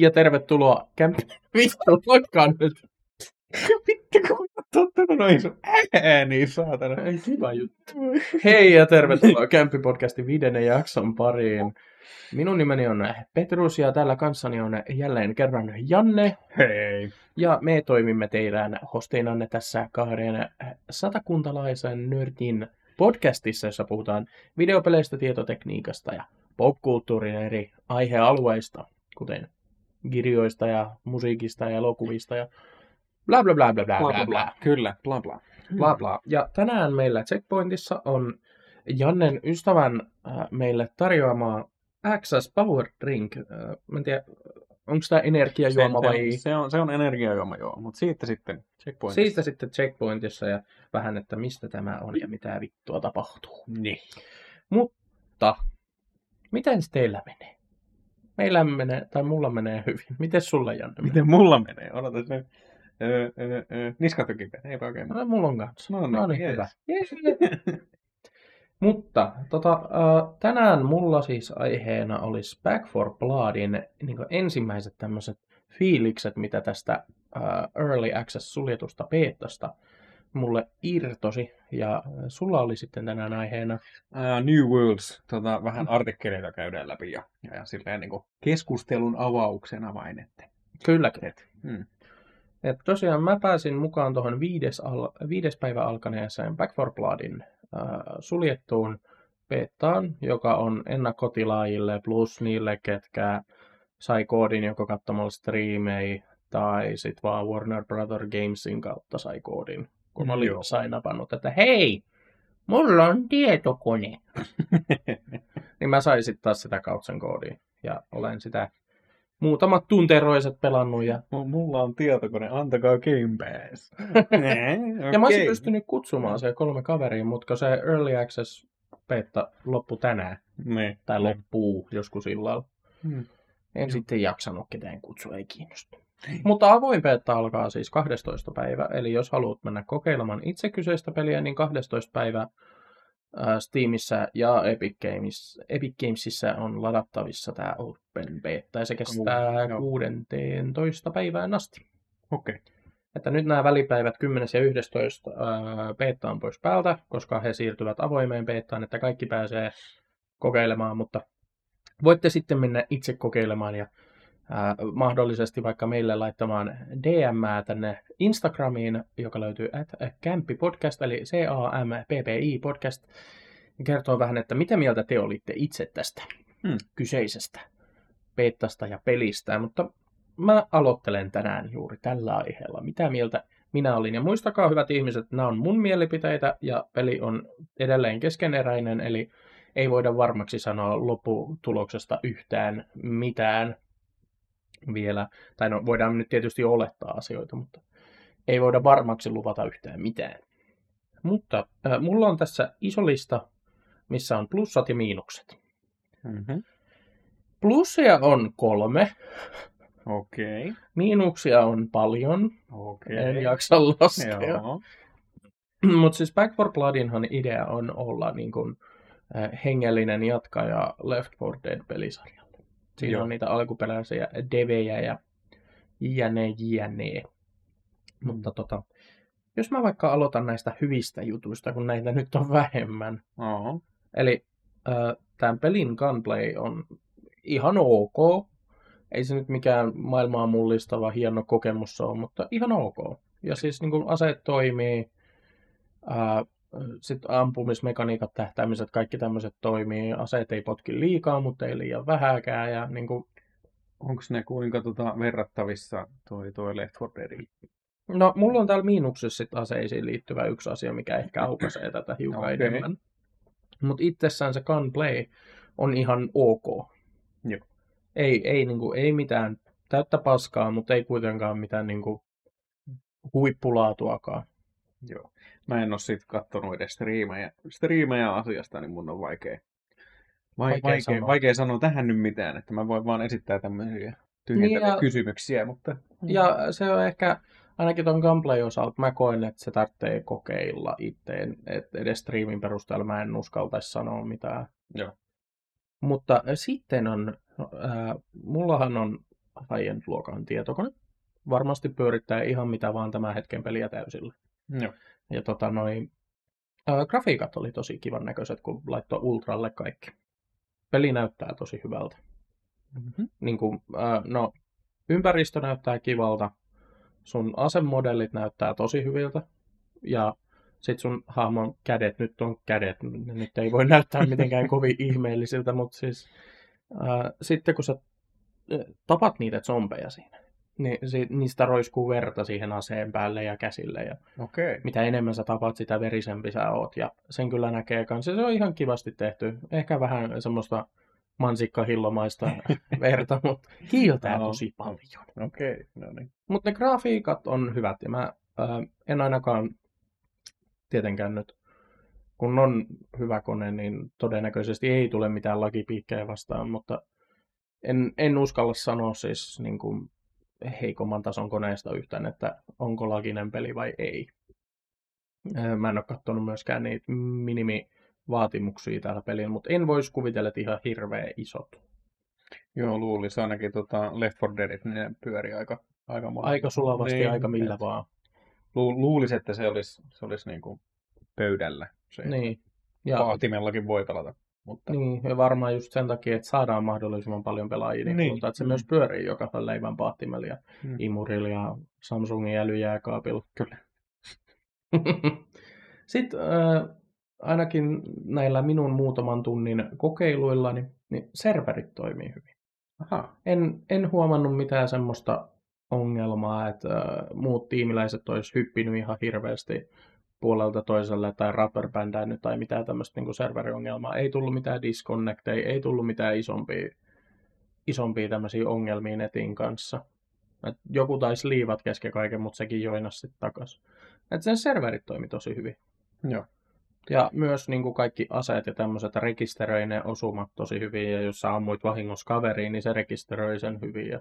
Ja tervetuloa kämpi... Vittu, vaikkaan nyt. Vittu, kun mä tottunut noihin sun ääniin, saatana. Ei hyvä juttu. Hei ja tervetuloa Kämppi-podcastin viidennen jakson pariin. Minun nimeni on Petrus ja täällä kanssani on jälleen kerran Janne. Hei. Ja me toimimme teidän hosteinanne tässä kahden satakuntalaisen nörtin podcastissa, jossa puhutaan videopeleistä, tietotekniikasta ja popkulttuurin eri aihealueista, kuten kirjoista ja musiikista ja elokuvista ja bla bla bla bla bla bla bla. Kyllä, bla bla. bla bla. Ja tänään meillä Checkpointissa on Jannen ystävän äh, meille tarjoama Access Power Drink. Äh, mä en tiedä, onko tämä energiajuoma se, vai... Se, se, on, se on energiajuoma, joo. Mutta siitä sitten checkpointissa. Siitä sitten Checkpointissa ja vähän, että mistä tämä on ja mitä vittua tapahtuu. Niin. Mutta, miten teillä menee? Meillä menee, tai mulla menee hyvin. Miten sulla, Janne? menee? Miten mulla menee? Odota se. Öö, öö, öö. Niskat on kipeä, eipä oikein. No, mulla on kanssa. No niin, no niin jees. hyvä. Mutta tota, tänään mulla siis aiheena olisi Back for Bloodin niin ensimmäiset tämmöiset fiilikset, mitä tästä Early Access suljetusta beetasta mulle irtosi. Ja sulla oli sitten tänään aiheena Uh, New Worlds, tota, vähän artikkeleita käydään läpi ja, ja, ja silleen niin kuin keskustelun avauksena vain, että kyllä. et, hmm. Et tosiaan mä pääsin mukaan tuohon viides, al- viides päivä alkaneeseen Back for Bloodin äh, suljettuun betaan, joka on ennakkotilaajille plus niille, ketkä sai koodin joko katsomalla striimei tai sitten vaan Warner Brother Gamesin kautta sai koodin, kun oli joo. sai napannut, että hei, mulla on tietokone. niin mä sain sitten taas sitä kautta sen koodin ja olen sitä muutamat tunteroiset pelannut ja Mulla on tietokone, antakaa Game Pass. Ja mä olisin pystynyt kutsumaan se kolme kaveriin, mutta se Early Access beta loppui tänään. Niin. Tai niin. loppuu joskus illalla. Hmm. En Joo. sitten jaksanut ketään kutsua, ei kiinnosta. Ei. Mutta avoin beta alkaa siis 12. päivä, eli jos haluat mennä kokeilemaan itse kyseistä peliä, niin 12. päivä Steamissa ja Epic, Games, Epic Gamesissa on ladattavissa tämä Open Beta, ja se kestää joo. 16. päivään asti. Okei. Okay. Että nyt nämä välipäivät 10. ja 11. Ää, beta on pois päältä, koska he siirtyvät avoimeen betaan, että kaikki pääsee kokeilemaan, mutta voitte sitten mennä itse kokeilemaan ja mahdollisesti vaikka meille laittamaan DM tänne Instagramiin, joka löytyy at Kämppi Podcast, eli C-A-M-P-P-I Podcast, ja kertoo vähän, että mitä mieltä te olitte itse tästä Hmm. kyseisestä betasta ja pelistä, mutta mä aloittelen tänään juuri tällä aiheella. Mitä mieltä minä olin? Ja muistakaa, hyvät ihmiset, nämä on mun mielipiteitä ja peli on edelleen keskeneräinen, eli ei voida varmaksi sanoa lopputuloksesta yhtään mitään vielä. Tai no, voidaan nyt tietysti olettaa asioita, mutta ei voida varmaksi luvata yhtään mitään. Mutta äh, mulla on tässä iso lista, missä on plussat ja miinukset. Mm-hmm. Plussia on kolme, Okei. miinuksia on paljon, Okei. en jaksa laskea. Joo. Mutta siis Back for Bloodinhan idea on olla niin kun, äh, hengellinen jatkaja Left 4 Dead-pelisarjalle. Siinä Joo. on niitä alkuperäisiä devejä ja jne, jne. Mutta tota, jos mä vaikka aloitan näistä hyvistä jutuista, kun näitä nyt on vähemmän. Oho. Eli äh, tämän pelin gunplay on ihan ok. Ei se nyt mikään maailmaa mullistava hieno kokemus ole, mutta ihan ok. Ja siis niin kuin aseet toimii, sitten ampumismekaniikat, tähtäämiset, kaikki tämmöiset toimii. Aseet ei potki liikaa, mutta ei liian vähäkään. Ja niin kuin, Onko ne kuinka tota verrattavissa toi, toi Left 4 Dead? no, mulla on täällä miinuksessa sit aseisiin liittyvä yksi asia, mikä ehkä aukaisee tätä hiukan Okei. enemmän. Mutta itsessään se gunplay on ihan ok. Joo. Ei, ei, niin kuin, ei mitään täyttä paskaa, mutta ei kuitenkaan mitään niin kuin, huippulaatuakaan. Joo. Mä en oo sit kattonut edes striimejä, striimejä asiasta, niin mun on vaikea, vai, Vaikea vaikea, sanoa. vaikea sanoa tähän nyt mitään, että mä voin vaan esittää tämmöisiä tyhjentäviä Niin ja- kysymyksiä, mutta... Ja se on ehkä, ainakin ton gameplay osalta, mä koen, että se tarvitsee kokeilla itteen, että edes striimin perusteella mä en uskaltaisi sanoa mitään. Joo. Mutta sitten on, äh, mullahan on high-end-luokan tietokone. Varmasti pyörittää ihan mitä vaan tämän hetken peliä täysillä. Joo. Ja tota noin, ää, grafiikat oli tosi kivan näköiset, kun laittoi ultralle kaikki. Peli näyttää tosi hyvältä. Mm-hmm. Niin kuin, ää, no, ympäristö näyttää kivalta, sun asemodellit näyttää tosi hyviltä, ja sit sun hahmon kädet, nyt on kädet, nyt ei voi näyttää mitenkään kovin ihmeellisiltä, mutta siis ää, sitten kun sä tapat niitä zombeja siinä, niin si- niistä roiskuu verta siihen aseen päälle ja käsille, ja. Okay. mitä enemmän sä tapat, sitä verisempi sä oot, ja sen kyllä näkee kanssa, se on ihan kivasti tehty, ehkä vähän semmoista mansikkahillomaista verta, mutta kiiltää No. tosi paljon. Okei, okay. no niin. Mutta ne grafiikat on hyvät ja mä ää, en ainakaan tietenkään nyt, kun on hyvä kone, niin todennäköisesti ei tule mitään lakipiikkejä vastaan, mutta en, en uskalla sanoa siis niin kuin heikomman tason koneesta yhtään, että onko laginen peli vai ei. Mä en ole katsonut myöskään niitä minimivaatimuksia täällä pelillä, mutta en voisi kuvitella, että ihan hirveä isot. Joo, luulisi ainakin tota Left 4 Deadit, ne pyöri aika, aika. Aika sulavasti, Niin, aika millä et vaan. Lu, luulisi, että se olisi, se olisi niin kuin pöydällä. Se Niin. Ja Paahtimellakin voi pelata. Mutta Niin, ja varmaan just sen takia, että saadaan mahdollisimman paljon pelaajia, niin, Niin. niin. että se Mm. myös pyörii joka leivän pahtimella ja Mm. imurilla ja Samsungin älyjääkaapilla. Kyllä. Sitten äh, ainakin näillä minun muutaman tunnin kokeiluilla, niin, niin serverit toimii hyvin. aha, En, en huomannut mitään semmoista ongelmaa, että äh, muut tiimiläiset olisi hyppinyt ihan hirveästi puolelta toiselle tai rubberbändännyt tai mitään tämmöistä niin serveriongelmaa. Ei tullut mitään disconnecteja, ei tullut mitään isompia, isompia tämmöisiä ongelmia netin kanssa. Et joku taisi liivat kesken kaiken, mutta sekin joinasi sitten takaisin. Et sen serverit toimi tosi hyvin. joo. Ja myös niin kuin kaikki aseet ja tämmöiset rekisteröi ne osumat tosi hyvin, ja jos sä ammuit vahingossa kaveriin, niin se rekisteröi sen hyvin. Ja...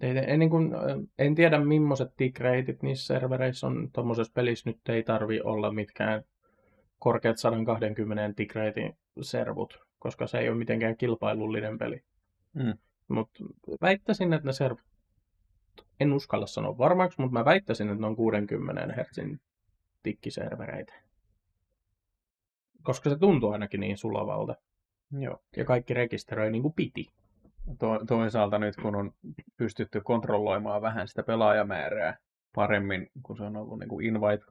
Ei, ei, niin kuin, en tiedä, millaiset tick niissä servereissä on. Tuommoisessa pelissä nyt ei tarvi olla mitkään korkeat 120 tick servut, koska se ei ole mitenkään kilpailullinen peli. Mm. Mutta väittäisin, että ne servut, en uskalla sanoa varmaksi, mutta mä väittäisin, että ne on 60 Hz tikkiservereitä. Koska se tuntuu ainakin niin sulavalta. Joo. Ja kaikki rekisteröi niin kuin piti. To, toisaalta nyt kun on pystytty kontrolloimaan vähän sitä pelaajamäärää paremmin, kun se on ollut niin kuin invite,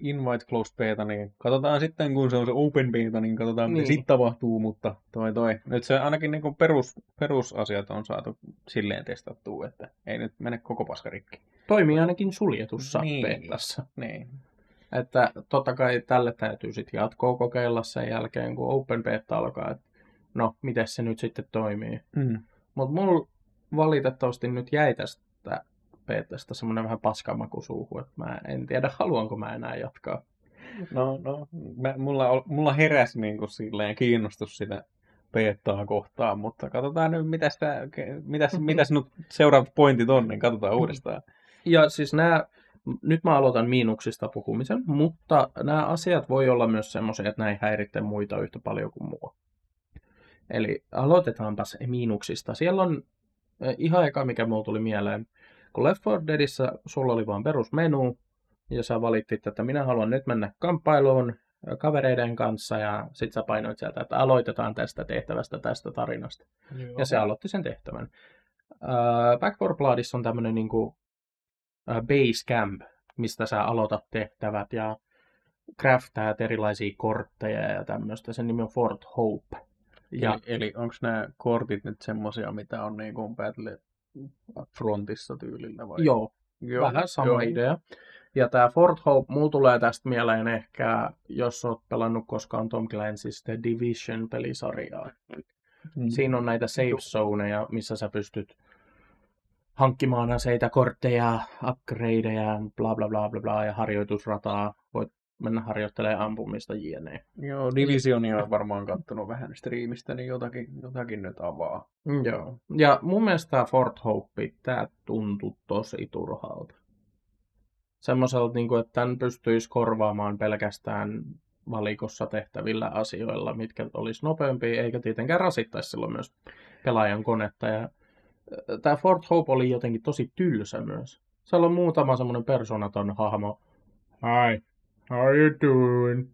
invite closed beta, niin katsotaan sitten, kun se on se open beta, niin katsotaan, mitä Niin. sitten tapahtuu, mutta toi toi. Nyt se ainakin niin kuin perus, perusasiat on saatu silleen testattua, että ei nyt mene koko paska rikki. Toimii ainakin suljetussa niin. betassa. Niin. Että totta kai tälle täytyy sitten jatkoa kokeilla sen jälkeen, kun open beta alkaa. Että no, miten se nyt sitten toimii. Mm. Mutta mulla valitettavasti nyt jäi tästä betasta semmoinen vähän paskamaku suuhun, että mä en tiedä, haluanko mä enää jatkaa. No, no mä, mulla, mulla heräsi niin kuin silleen kiinnostus sitä peettaa kohtaan, mutta katsotaan nyt, mitä sitä, mitäs, mitäs nyt seuraavat pointit on, niin katsotaan uudestaan. Ja siis nämä, nyt mä aloitan miinuksista puhumisen, mutta nämä asiat voi olla myös semmoisia, että näin häiritte muita yhtä paljon kuin mua. Eli aloitetaanpas miinuksista. Siellä on eh, ihan eka, mikä mulla tuli mieleen. Kun Left 4 Deadissä sulla oli vaan perusmenu, ja sä valittit, että minä haluan nyt mennä kamppailuun kavereiden kanssa, ja sit sä painoit sieltä, että aloitetaan tästä tehtävästä, tästä tarinasta. Ja se aloitti sen tehtävän. Back 4 Bloodissa on tämmöinen niinku, uh, base camp, mistä sä aloitat tehtävät ja craftaat erilaisia kortteja ja tämmöistä. Sen nimi on Fort Hope. Ja Eli, eli onko nämä kortit nyt semmosia, mitä on niin kuin Battle Frontissa tyylillä vai? joo, joo vähän sama joo. idea. Ja tämä Fort Hope, mulla tulee tästä mieleen ehkä, jos oot pelannut koskaan Tom Clancy's The Division-pelisarjaa. Mm. Siinä on näitä safe zoneja, missä sä pystyt hankkimaan aseita, kortteja, upgradeja, bla bla bla bla bla, ja harjoitusrataa. Voit mennä harjoittelemaan ampumista jne. Joo, Divisionia on varmaan kattonut vähän striimistä, niin jotakin, jotakin nyt avaa. Joo. Ja mun mielestä tämä Fort Hope, tämä tuntuu tosi turhalta. Semmoiselta, niin kuin, että tämän pystyisi korvaamaan pelkästään valikossa tehtävillä asioilla, mitkä olisi nopeampia, eikä tietenkään rasittaisi silloin myös pelaajan konetta. Ja tämä Fort Hope oli jotenkin tosi tylsä myös. Siellä on muutama semmoinen personaton hahmo. Hi, how you doing?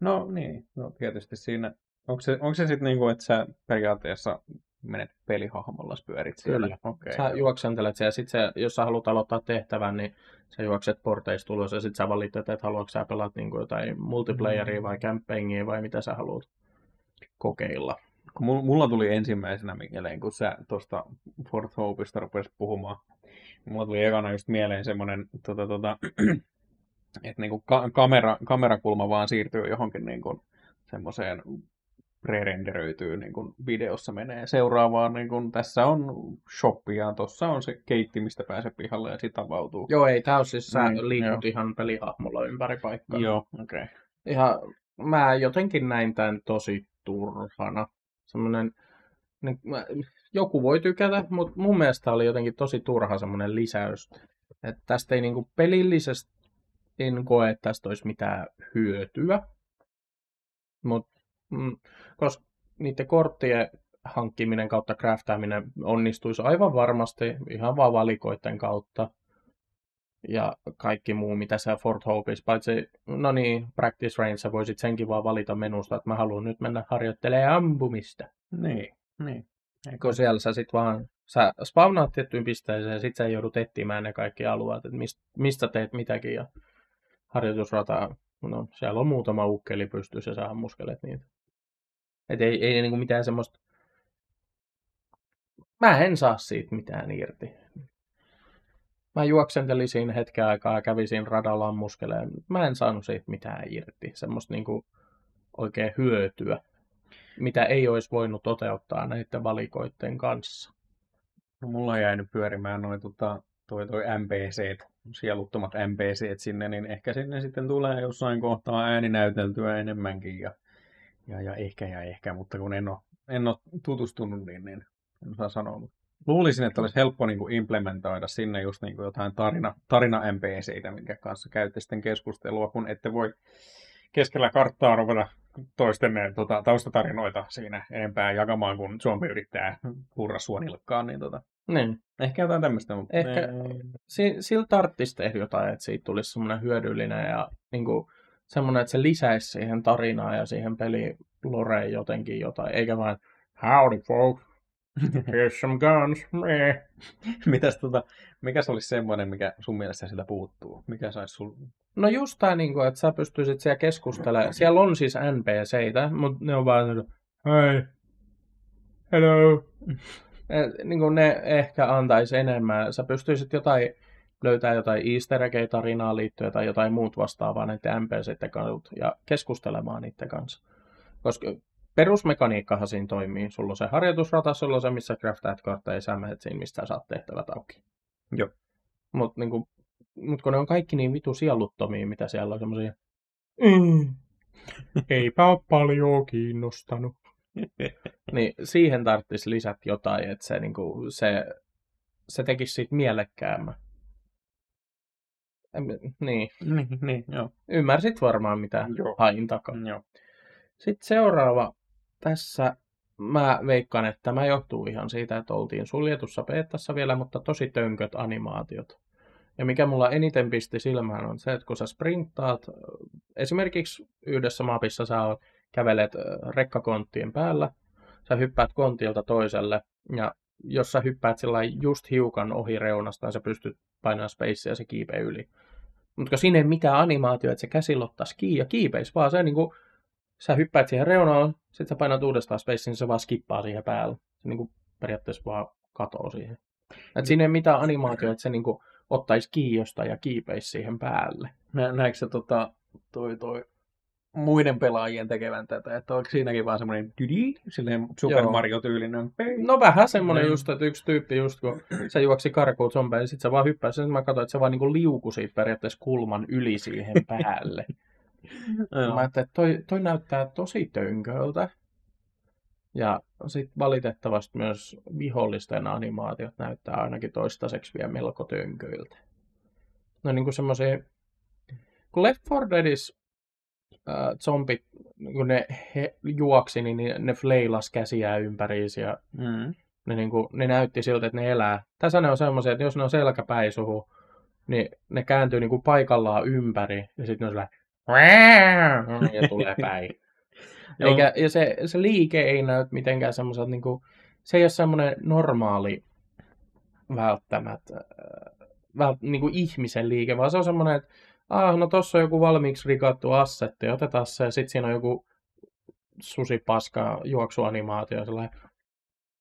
No niin, no tietysti siinä. Onko se, onko se sitten niinku, että sä periaatteessa menet pelihahmolla, pyörit siellä? Kyllä. Okay. Sä juoksentelet siellä, sitten se, jos sä haluat aloittaa tehtävän, niin sä juokset porteista tulos, ja sitten sä valitset, että haluatko sä pelata niinku jotain multiplayeria mm. vai campaignia vai mitä sä haluat kokeilla. Mulla tuli ensimmäisenä mieleen, kun sä tuosta Fort Hopeista rupesit puhumaan. Mulla tuli ekana just mieleen semmoinen, tota, tota, että niinku ka- kamera, kamerakulma vaan siirtyy johonkin niinku semmoiseen pre-renderöityy niin kuin videossa menee seuraavaan. Niin kuin, tässä on shoppi ja tuossa on se keitti, mistä pääsee pihalle ja sitten avautuu. Joo, ei, tämä on siis sä mm, liikut ihan pelihahmolla ympäri paikkaa. Joo, okei. Okay. Ja mä jotenkin näin tämän tosi turhana. Semmoinen, niin, mä, joku voi tykätä, mutta mun mielestä oli jotenkin tosi turha semmoinen lisäys. Että tästä ei niinku pelillisesti en koe, että tästä olisi mitään hyötyä. Mutta mm, koska niiden korttien hankkiminen kautta craftaaminen onnistuisi aivan varmasti ihan vaan valikoiden kautta. Ja kaikki muu, mitä sä Fort Hopeissa, paitsi, no niin, practice range, sä voisit senkin vaan valita menusta, että mä haluan nyt mennä harjoittelemaan ampumista. Niin, niin. Eikö siellä sä sit vaan, sä spawnaat tiettyyn pisteeseen ja sit sä joudut etsimään ne kaikki alueet, että mistä, mistä teet mitäkin ja harjoitusrata, no siellä on muutama ukkeli pystyssä ja sä ammuskelet niitä. Et ei, ei niinku mitään semmoista... Mä en saa siitä mitään irti. Mä juoksentelin siinä hetken aikaa ja kävin siinä radalla ammuskeleen. Mä en saanut siitä mitään irti. Semmoista niinku oikein hyötyä, mitä ei olisi voinut toteuttaa näiden valikoiden kanssa. No, mulla on jäänyt pyörimään noin tota, toi, toi MPC, sieluttomat MPC sinne, niin ehkä sinne sitten tulee jossain kohtaa ääninäyteltyä enemmänkin ja ja, ja ehkä ja ehkä, mutta kun en ole, en ole tutustunut, niin, niin en osaa sanoa. Mutta luulisin, että olisi helppo niin kuin implementoida sinne just niin kuin jotain tarina, tarina MPCitä, minkä kanssa käytte sitten keskustelua, kun ette voi keskellä karttaa ruveta toisten tota, taustatarinoita siinä enempää jakamaan, kun zombi yrittää purra suonilkkaan. Niin, tota, niin. Ehkä jotain tämmöistä. Mutta Ehkä si- sillä tarvitsisi tehdä jotain, että siitä tulisi semmoinen hyödyllinen ja niin kuin, semmoinen, että se lisäisi siihen tarinaan ja siihen peli loreen jotenkin jotain, eikä vain howdy folks, here's some guns, meh. Mitäs tota, mikä se olisi semmoinen, mikä sun mielestä sitä puuttuu? Mikä saisi sul... No just tämä, niin kuin, että sä pystyisit siellä keskustelemaan. Siellä on siis NPCitä, mutta ne on vaan hei, hello. Et, niin kuin ne ehkä antaisi enemmän. Sä pystyisit jotain löytää jotain easter tarinaa liittyen tai jotain muut vastaavaa näiden NPCiden kanssa ja keskustelemaan niiden kanssa. Koska perusmekaniikkahan siinä toimii. Sulla on se harjoitusrata, sulla on se, missä craftaat kartta ja sä menet siinä, mistä saat tehtävät auki. Joo. Mutta niinku, mut kun ne on kaikki niin vitu sieluttomia, mitä siellä on semmoisia... Mm, eipä ole paljon kiinnostanut. niin siihen tarvitsisi lisät jotain, että se, niinku, se, se tekisi siitä mielekkäämmän. Niin. niin, niin joo. Ymmärsit varmaan, mitä joo. hain takaa. Joo. Sitten seuraava. Tässä mä veikkaan, että tämä johtuu ihan siitä, että oltiin suljetussa peettassa vielä, mutta tosi tönköt animaatiot. Ja mikä mulla eniten pisti silmään on se, että kun sä sprinttaat, esimerkiksi yhdessä mapissa sä kävelet rekkakonttien päällä, sä hyppäät kontilta toiselle, ja jos sä hyppäät sillä just hiukan ohi reunasta, niin sä pystyt painamaan spacea ja se kiipee yli. Mutta siinä ei mitään animaatio, että se käsillä ottaisi kiinni ja kiipeisi, vaan se niin kuin, sä hyppäät siihen reunaan, sitten sä painat uudestaan space, niin se vaan skippaa siihen päälle. Se niin kuin, periaatteessa vaan katoo siihen. Et siinä ei mitään animaatio, että se niin kuin, ottaisi kiiosta ja kiipeisi siihen päälle. Nä, näetkö se tota, toi, toi muiden pelaajien tekevän tätä, että onko siinäkin vaan semmoinen dydi, silleen Super Mario-tyylinen. No vähän semmoinen just, että yksi tyyppi just kun se juoksi karkuun zombeen, niin sitten se vaan hyppäsi, sitten mä katsoin, että se vaan niinku liuku siitä periaatteessa kulman yli siihen päälle. mä ajattelin, että toi, toi näyttää tosi tönköltä. Ja sitten valitettavasti myös vihollisten animaatiot näyttää ainakin toistaiseksi vielä melko tönköiltä. No niin kuin semmoisia kun Left 4 Deadis äh, zombit, kun ne he, juoksi, niin ne, ne fleilas käsiään ympäriinsä ja Mm. ne, niin kuin, ne näytti siltä, että ne elää. Tässä ne on semmoisia, että jos ne on selkäpäin suhu, niin ne kääntyy niin kuin paikallaan ympäri ja sitten ne on sellainen ja tulee päin. Eikä, ja se, se liike ei näy mitenkään semmoiselta, niin kuin, se ei ole semmoinen normaali välttämättä, äh, vält, niin kuin ihmisen liike, vaan se on semmoinen, että ah, no tossa on joku valmiiksi rikattu assetti, otetaan se, ja sitten siinä on joku susipaska juoksuanimaatio, sellainen,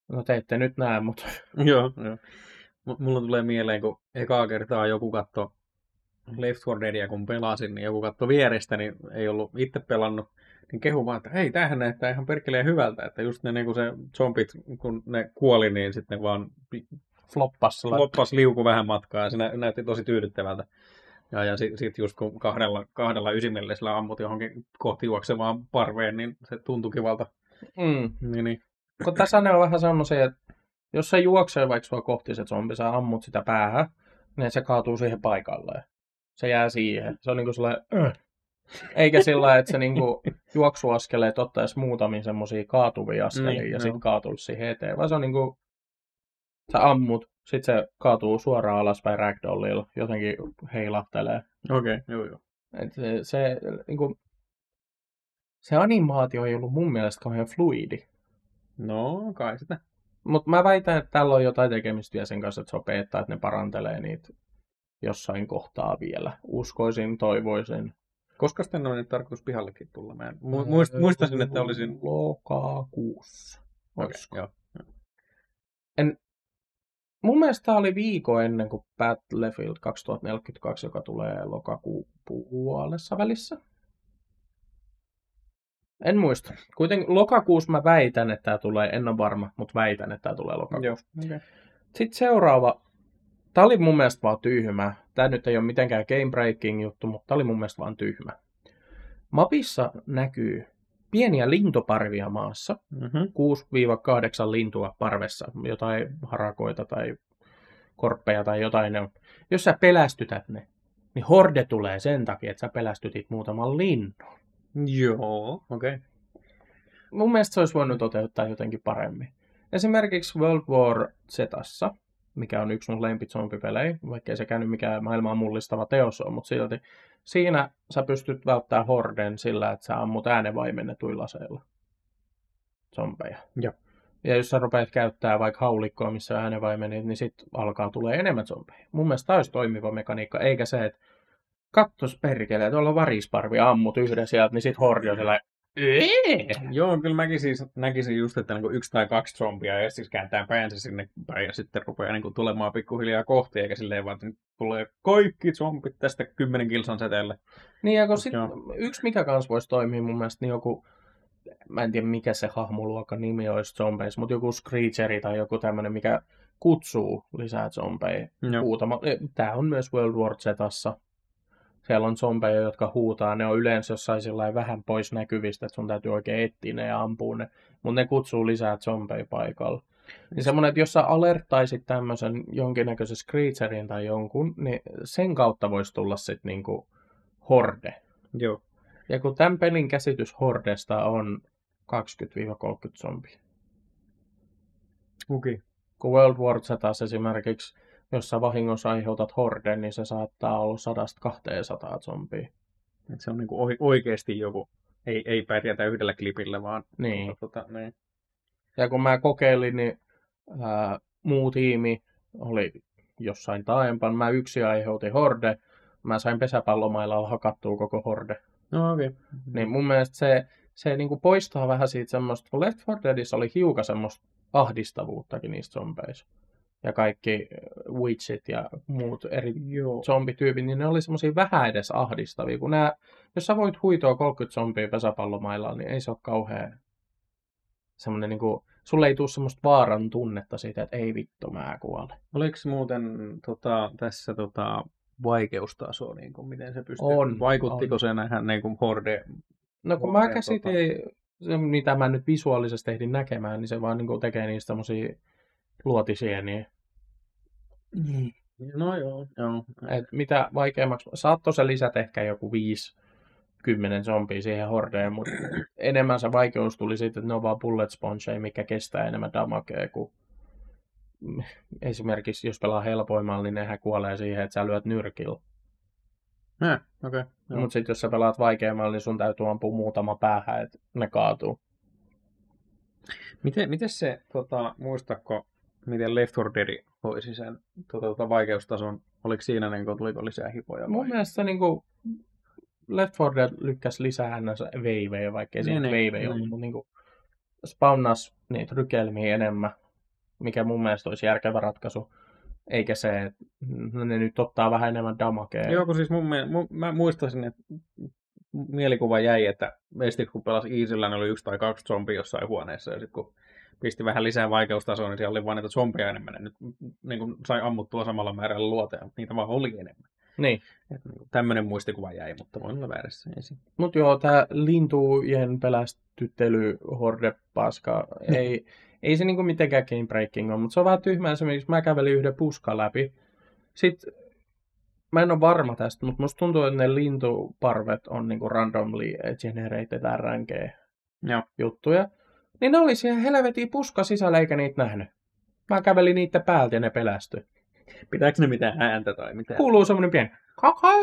no te ette nyt näe, mutta Joo, joo. M- Mulla tulee mieleen, kun ekaa kertaa joku katto Left 4 Deadia, kun pelasin, niin joku katto vierestä, niin ei ollut itse pelannut, niin kehu vaan, että hei, tämähän näyttää ihan perkeleen hyvältä, että just ne, niin kun se zombit, kun ne kuoli, niin sitten ne vaan floppas sellainen. loppas liuku vähän matkaa, ja se nä- näytti tosi tyydyttävältä. Ja, ja sitten sit just kun kahdella, kahdella ysimillisellä ammut johonkin kohti juoksevaan parveen, niin se tuntui kivalta. Mm. Niin, niin. Kun tässä ne on vähän semmoisia, että jos se juoksee vaikka sua kohti se zombi, sä ammut sitä päähän, niin se kaatuu siihen paikalleen. Se jää siihen. Se on niinku sellainen... Äh. Eikä sillä että se niinku juoksuaskeleet ottaisi muutamia semmoisia kaatuvia askelia Niin, ja sitten kaatuisi siihen eteen. Vaan se on niinku... Sä ammut, sit se kaatuu suoraan alaspäin ragdollilla, jotenkin heilahtelee. Okei, okay, joo joo. Et se, se, niinku, se animaatio ei ollut mun mielestä kauhean fluidi. No, kai sitä. Mutta mä väitän, että tällä on jotain tekemistä vielä sen kanssa, että se on beta, että ne parantelee niitä jossain kohtaa vielä. Uskoisin, toivoisin. Koska sitten on nyt tarkoitus pihallekin tulla? Mä en, mu- muist, muistasin, että olisin... Lokakuussa. Olisiko? joo. Mun mielestä tää oli viikko ennen kuin Battlefield 2042, joka tulee lokakuun puolessa välissä. En muista. Kuitenkin lokakuussa mä väitän, että tämä tulee, en ole varma, mutta väitän, että tämä tulee lokakuussa. Joo, okay. Sitten seuraava. Tämä oli mun mielestä vaan tyhmä. Tämä nyt ei ole mitenkään game breaking juttu, mutta tämä oli mun mielestä vaan tyhmä. Mapissa näkyy pieniä lintuparvia maassa. Mm-hmm. 6-8 lintua parvessa. Jotain harakoita tai korppeja tai jotain ne on. Jos sä pelästytät ne, niin horde tulee sen takia, että sä pelästytit muutaman linnun. Joo, okei. Okay. Mun mielestä se olisi voinut toteuttaa jotenkin paremmin. Esimerkiksi World War Zssä, mikä on yksi mun lempizombipelejä, vaikkei se käynyt mikään maailmaa mullistava teos on, mutta silti siinä sä pystyt välttämään horden sillä, että sä ammut äänenvaimennetuilla aseilla zombeja. Joo. Ja jos sä rupeat käyttää vaikka haulikkoa, missä on äänenvaimenit, niin sit alkaa tulee enemmän zombeja. Mun mielestä tämä olisi toimiva mekaniikka, eikä se, että kattos perkele, tuolla on varisparvi, ammut yhden sieltä, niin sit hordi on sellainen, "Ee!" Joo, kyllä mäkin siis näkisin just, että niin yksi tai kaksi zombia ja siis kääntää päänsä sinne päin ja sitten rupeaa niin tulemaan pikkuhiljaa kohti, eikä silleen vaan, että nyt tulee kaikki zombit tästä kymmenen kilsan säteelle. Niin, ja kun sit, Joo. yksi mikä kans voisi toimia mun mielestä, niin joku, mä en tiedä mikä se hahmoluokan nimi olisi zombeissa, mutta joku Screecheri tai joku tämmöinen, mikä kutsuu lisää zombeja huutama. Tämä on myös World War Zssä. Siellä on zombeja, jotka huutaa. Ne on yleensä jossain sillä vähän pois näkyvistä, että sun täytyy oikein etsiä ne ja ampua ne. Mutta ne kutsuu lisää zombeja paikalla. Niin semmoinen, että jos sä alerttaisit tämmöisen jonkinnäköisen Screecherin tai jonkun, niin sen kautta voisi tulla sitten niinku horde. Joo. Ja kun tämän pelin käsitys hordesta on 20-30 zombia. Okei. Okay. Kun World War Z esimerkiksi, jos sä vahingossa aiheutat horden, niin se saattaa olla 100-200 zombia. Et se on niinku oi- oikeasti joku, ei, ei pärjätä yhdellä klipillä, vaan Niin. Tota, niin. Ja kun mä kokeilin, niin ää, muu tiimi oli jossain taaempan. Mä yksi aiheutin horde. Mä sain pesäpallomailalla hakattua koko horde. No okei. Okay. Niin mun mielestä se, se niinku poistaa vähän siitä semmoista, kun Left 4 Deadissä oli hiukan semmoista ahdistavuuttakin niistä zombeissa. Ja kaikki äh, witchit ja muut eri Joo. zombityypit, niin ne oli semmoisia vähän edes ahdistavia. Kun nää, jos sä voit huitoa 30 zombia pesäpallomailalla, niin ei se ole kauhean semmoinen niinku, sulle ei tule semmoista vaaran tunnetta siitä, että ei vittu, mä kuolen. Oliko muuten tota, tässä tota, vaikeustaso, niin kuin, miten se pystyy? On, Vaikuttiko on. se nähdään niin kuin horde? No kun Horde, mä käsitin, se, mitä mä nyt visuaalisesti ehdin näkemään, niin se vaan niinku tekee niistä semmosia luotisieniä. No joo, joo. Et mitä vaikeammaksi, saattoi se lisätä ehkä joku 5 10 zombia siihen hordeen, mutta enemmän se vaikeus tuli siitä, että ne on vaan bullet spongeja, mikä kestää enemmän damagea kuin esimerkiksi jos pelaa helpoimmalla, niin nehän kuolee siihen, että sä lyöt nyrkillä. Eh, okei. Okay, Mutta sitten jos sä pelaat vaikeammalla, niin sun täytyy ampua muutama päähän, että ne kaatuu. Miten, miten se, tota, muistako, miten Left 4 Dead hoisi sen tota, tota, vaikeustason? Oliko siinä, niin kun tuliko lisää hipoja? Mun mielestä niin kuin Left 4 Dead lykkäs lisää ns. veivejä, vaikka ei Niin, niin, niin, veivejä niin. ollut, mutta niin kuin spawnas niitä rykelmiä enemmän, mikä mun mielestä olisi järkevä ratkaisu. Eikä se, että ne nyt ottaa vähän enemmän damagea. Joo, kun siis mun, mie- mun, mä muistaisin, että mielikuva jäi, että meistä kun pelasi Easyllä, niin oli yksi tai kaksi zombia jossain huoneessa, ja sitten kun pisti vähän lisää vaikeustasoa, niin siellä oli vain niitä zombeja enemmän, nyt niin kuin sai ammuttua samalla määrällä luoteja, mutta niitä vaan oli enemmän. Niin. Et, niin tämmöinen muistikuva jäi, mutta voin olla väärässä ensin. Mutta joo, tämä lintujen pelästyttely, horde, paska, ei, ei se niinku mitenkään game breaking ole, mutta se on vähän tyhmää esimerkiksi, mä kävelin yhden puskan läpi. Sitten mä en ole varma tästä, mutta musta tuntuu, että ne lintuparvet on niinku randomly generated Joo. juttuja. Niin ne oli siellä helvetin puska sisällä eikä niitä nähnyt. Mä kävelin niitä päältä ja ne pelästyi. Pitääkö ne mitään ääntä tai mitään? Kuuluu semmonen pieni kakaa,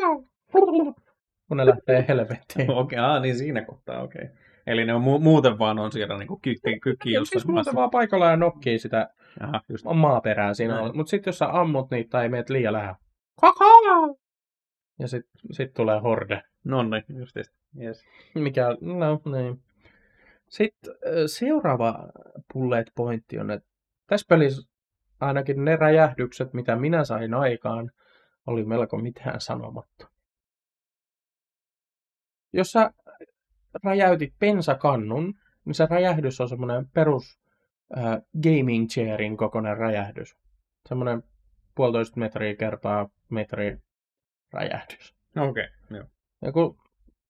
kun ne lähtee helvettiin. Okei, okay, niin siinä kohtaa, okei. Okay. Eli ne on mu- muuten vaan on siellä niinku kykki, kykki jossain siis muuten vaan paikalla ja nokkii sitä Aha, just. maaperää siinä. Mutta sitten jos sä ammut niitä tai meet liian lähellä. Kakaa! Ja sitten sit tulee horde. No niin, just yes. Mikä, no niin. Sitten seuraava bullet pointti on, että tässä pelissä ainakin ne räjähdykset, mitä minä sain aikaan, oli melko mitään sanomatta. Jos sä räjäytit pensakannun, niin se räjähdys on semmoinen perus äh, gaming chairin kokoinen räjähdys. Semmoinen puolitoista metriä kertaa metri räjähdys. Okei, okay, joo. Ja kun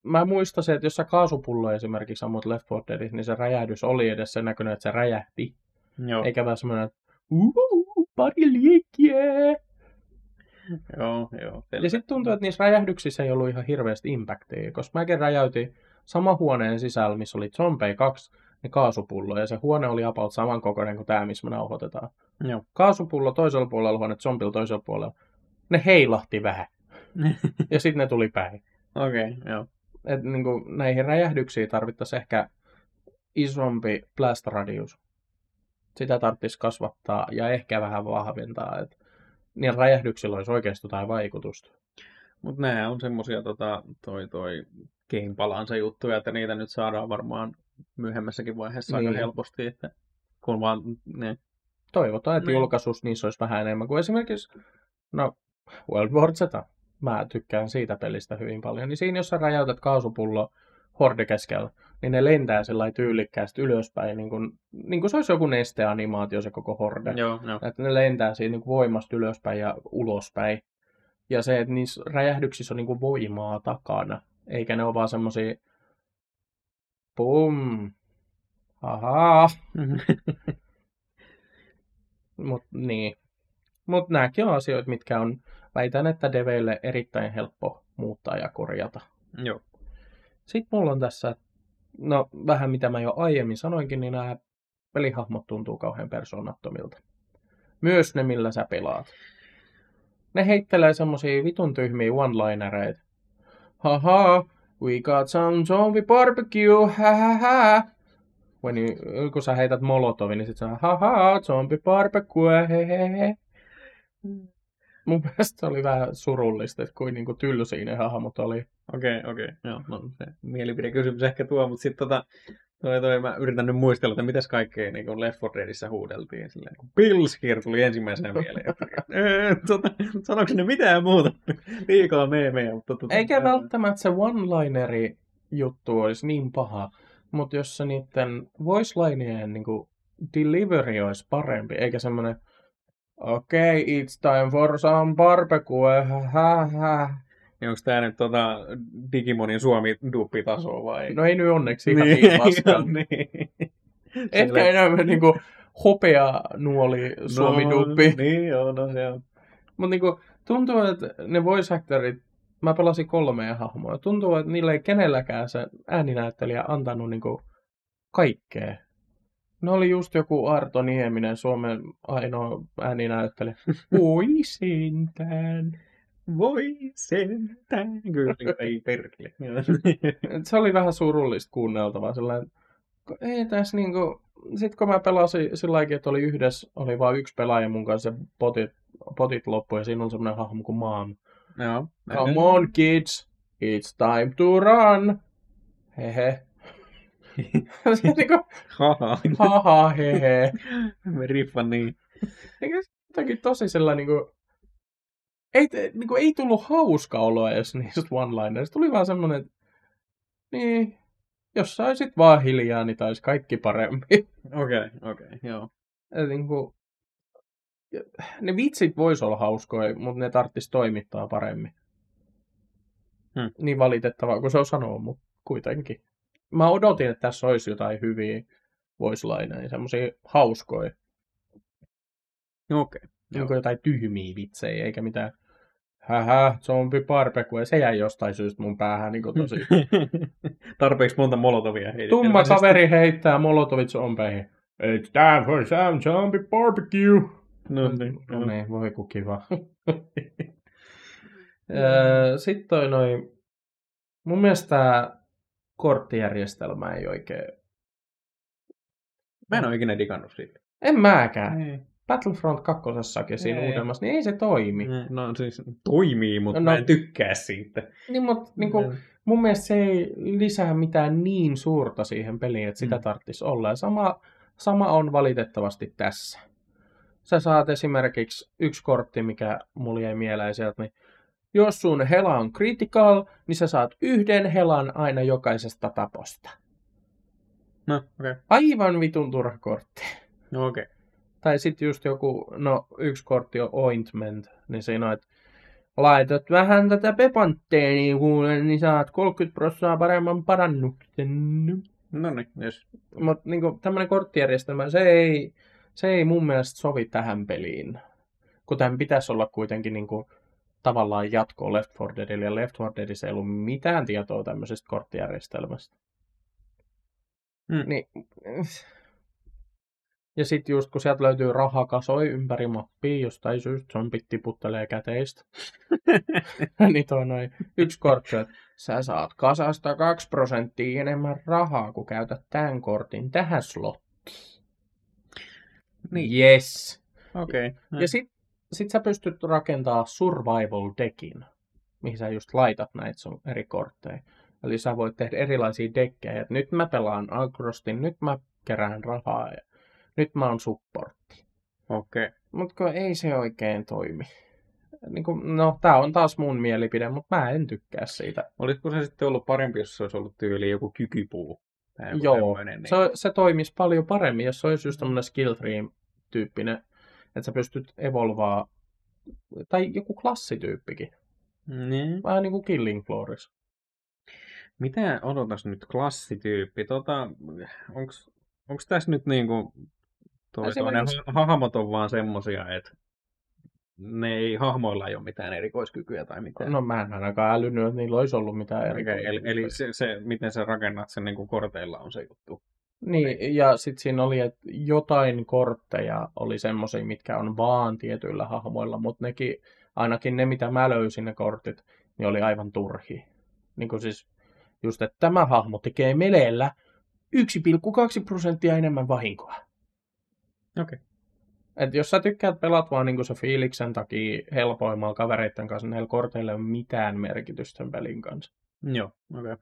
mä muistan se, että jos sä kaasupullo esimerkiksi ammut Left 4 Deadissa, niin se räjähdys oli edes se näköinen, että se räjähti. Joo, Eikä vaan semmoinen, että pari liekkiä. joo, joo. Ja sitten tuntuu, että niissä räjähdyksissä ei ollut ihan hirveästi impactia, koska mäkin räjäytin sama huoneen sisällä, missä oli zombei kaksi, niin kaasupullo, ja se huone oli about saman kokoinen kuin tämä, missä me nauhoitetaan. Joo. Kaasupullo toisella puolella, huone zombilla toisella puolella. Ne heilahti vähän, ja sitten ne tuli päin. Okei, okay, joo. Et niin kuin, näihin räjähdyksiin tarvittaisiin ehkä isompi blast radius. Sitä tarvitsisi kasvattaa ja ehkä vähän vahventaa, että niin räjähdyksillä olisi oikeasti jotain vaikutusta. Mutta nämä on semmosia tota, toi, toi game palansa juttuja, että niitä nyt saadaan varmaan myöhemmässäkin vaiheessa aika Niin. helposti, että kun vaan ne... Toivotaan, että Niin. julkaisussa niissä olisi vähän enemmän kuin esimerkiksi, no, World War Z. Mä tykkään siitä pelistä hyvin paljon. Niin siinä, jos sä räjäytät kaasupullo horde keskellä, niin ne lentää sillä tyylikkäästi ylöspäin, niin kuin, niin kuin se olisi joku nesteanimaatio se koko horde. Joo, joo. Että ne lentää siinä niin kuin voimasta ylöspäin ja ulospäin. Ja se, että niissä räjähdyksissä on niin kuin voimaa takana, eikä ne ole vaan semmosia pum, ahaa, mut niin. Mut nääkin on asioita, mitkä on, väitän, että deveille erittäin helppo muuttaa ja korjata. joo. Sitten mulla on tässä, no vähän mitä mä jo aiemmin sanoinkin, niin nämä pelihahmot tuntuu kauhean persoonattomilta. Myös ne, millä sä pelaat. Ne heittelee semmosia vitun tyhmiä one-linereita. Haha, we got some zombie barbecue, ha ha ha. When you, kun sä heität molotovin, niin sit sä haha, zombie barbecue, he he. Mun mielestä se oli vähän surullista, että kuin niinku tylsiä ne hahmot oli. Okei, okei. Joo, no se mielipidekysymys ehkä tuo, mutta sitten tota, toi, toi, mä yritän nyt muistella, että mitäs kaikkea niin Left 4 Deadissä huudeltiin. Silleen, kun Pilskir tuli ensimmäisenä mieleen. Tota, sanoiko ne mitään muuta? Liikaa meemejä, mutta... Tota, Eikä välttämättä se one-lineri juttu olisi niin paha, mutta jos se niiden voice-linejen niin delivery olisi parempi, eikä semmoinen okei, okay, it's time for some barbecue. Niin onko tää nyt tota Digimonin Suomi-duppitasoa vai? No ei nyt onneksi ihan niin, niin paskaa. niin. Ehkä enemmän niin kuin hopea nuoli suomi duppi. No, niin, joo, no se on. Mutta niinku, tuntuu, että ne voice actorit, mä pelasin kolmea hahmoa, tuntuu, että niille ei kenelläkään se ääninäyttelijä antanut niinku kaikkea. Ne oli just joku Arto Nieminen, Suomen ainoa ääninäyttelijä. Voi sentään. Voi sentään. Kyllä, ei perkele. Se oli vähän surullista kuunneltavaa. Sellainen, ei tässä niinku... Sitten kun mä pelasin sillä lailla, että oli yhdessä, oli vain yksi pelaaja mun kanssa, potit, potit loppu ja siinä on semmoinen hahmo kuin Mom. Joo. Come on kids, it's time to run. Hehe. Se niinku, Haha. haha, hehe. Me riffan niin. Eikä se jotenkin tosi sellainen niinku, ei, te- niinku, ei tullut hauska olo edes niistä one-linereista. Tuli vaan semmonen, että niin, jos sä olisit vaan hiljaa, niin taisi kaikki paremmin. Okei, okay, okei, okay, joo. Et niinku, ne vitsit vois olla hauskoja, mutta ne tarttis toimittaa paremmin. Hmm. Niin valitettavaa kuin se on sanoa, mutta kuitenkin. Mä odotin, että tässä olisi jotain hyviä voice lineja, semmosia hauskoja. Okei. Niin kuin jotain tyhmiä vitsejä, eikä mitään hähä, zombi barbecue. Se jäi jostain syystä mun päähän niin tosi. Tarpeeksi monta molotovia heitetään. Tumma kaveri heittää molotovit zombeihin. It's time for some zombie barbecue. No niin. No niin, voi ku kiva. Sitten toi noin, mun mielestä korttijärjestelmä ei oikein, Mä en ole ikinä digannut siitä. en mäkään. Ei. Battlefront 2 siinä Ei. uudemmassa, niin ei se toimi. No siis toimii, mutta No. mä en tykkää siitä. Niin, mutta niin kuin, mun mielestä se ei lisää mitään niin suurta siihen peliin, että sitä Mm. tarvitsisi olla. Ja sama, sama on valitettavasti tässä. Sä saat esimerkiksi yksi kortti, mikä mulla jäi mieleen sieltä, niin jos sun hela on critical, niin sä saat yhden helan aina jokaisesta taposta. No, okei. Okay. Aivan vitun turha kortti. No, okei. Okay. Tai sitten just joku, no yksi kortti on ointment, niin siinä on, että laitat vähän tätä pepantteenia kuule, niin saat 30 prosenttia paremman parannuksen. No niin, jos. Mutta niinku, tämmöinen korttijärjestelmä, se ei, se ei mun mielestä sovi tähän peliin. Kun tämän pitäisi olla kuitenkin niinku, tavallaan jatkoa Left 4 Deadille, ja Left 4 Deadissä ei ollut mitään tietoa tämmöisestä korttijärjestelmästä. Mm. Niin, ja sitten just kun sieltä löytyy rahakasoi ympäri mappia, jostain syystä zombit tiputtelee käteistä, niin toi noin yksi kortti, että sä saat kasasta 2 prosenttia enemmän rahaa, kun käytät tämän kortin tähän slottiin. Niin. Yes. Okei. Okay. Ja sit, sit sä pystyt rakentaa survival deckin, mihin sä just laitat näitä sun eri kortteja. Eli sä voit tehdä erilaisia dekkejä, että nyt mä pelaan agrostin, nyt mä kerään rahaa ja nyt mä oon supportti. Okei. Okay. Mutta ei se oikein toimi. Niin kun, no, tää on taas mun mielipide, mutta mä en tykkää siitä. Olisiko se sitten ollut parempi, jos se olisi ollut tyyli joku kykypuu? Joo, tämmöinen, niin... se, se toimisi paljon paremmin, jos se olisi just tämmönen skill tree tyyppinen, että sä pystyt evolvaa, tai joku klassityyppikin, Niin. vähän niin kuin Killing Floorissa. Mitä odotas nyt klassityyppi? Tota, onks, onks tässä nyt niinku toi, Esimerkiksi- ha- hahmot on vaan semmosia, että ne ei hahmoilla ei ole mitään erikoiskykyjä tai mitään. No mä en ainakaan älynyt, että niillä olisi ollut mitään eri. okay, eli, eli se, se, miten sä rakennat sen niinku korteilla on se juttu. Niin, ja sitten siinä oli, että jotain kortteja oli semmoisia, mitkä on vaan tietyillä hahmoilla, mutta nekin, ainakin ne mitä mä löysin ne kortit, niin oli aivan turhia. Niin kuin siis just, että tämä hahmo tekee meleellä 1,2 prosenttia enemmän vahinkoa. Okei. Et jos sä tykkäät pelat vaan niinku se fiiliksen takia helpoimmalla kavereiden kanssa, niin näillä korteilla ei ole mitään merkitystä sen pelin kanssa. Joo, okei. Okay.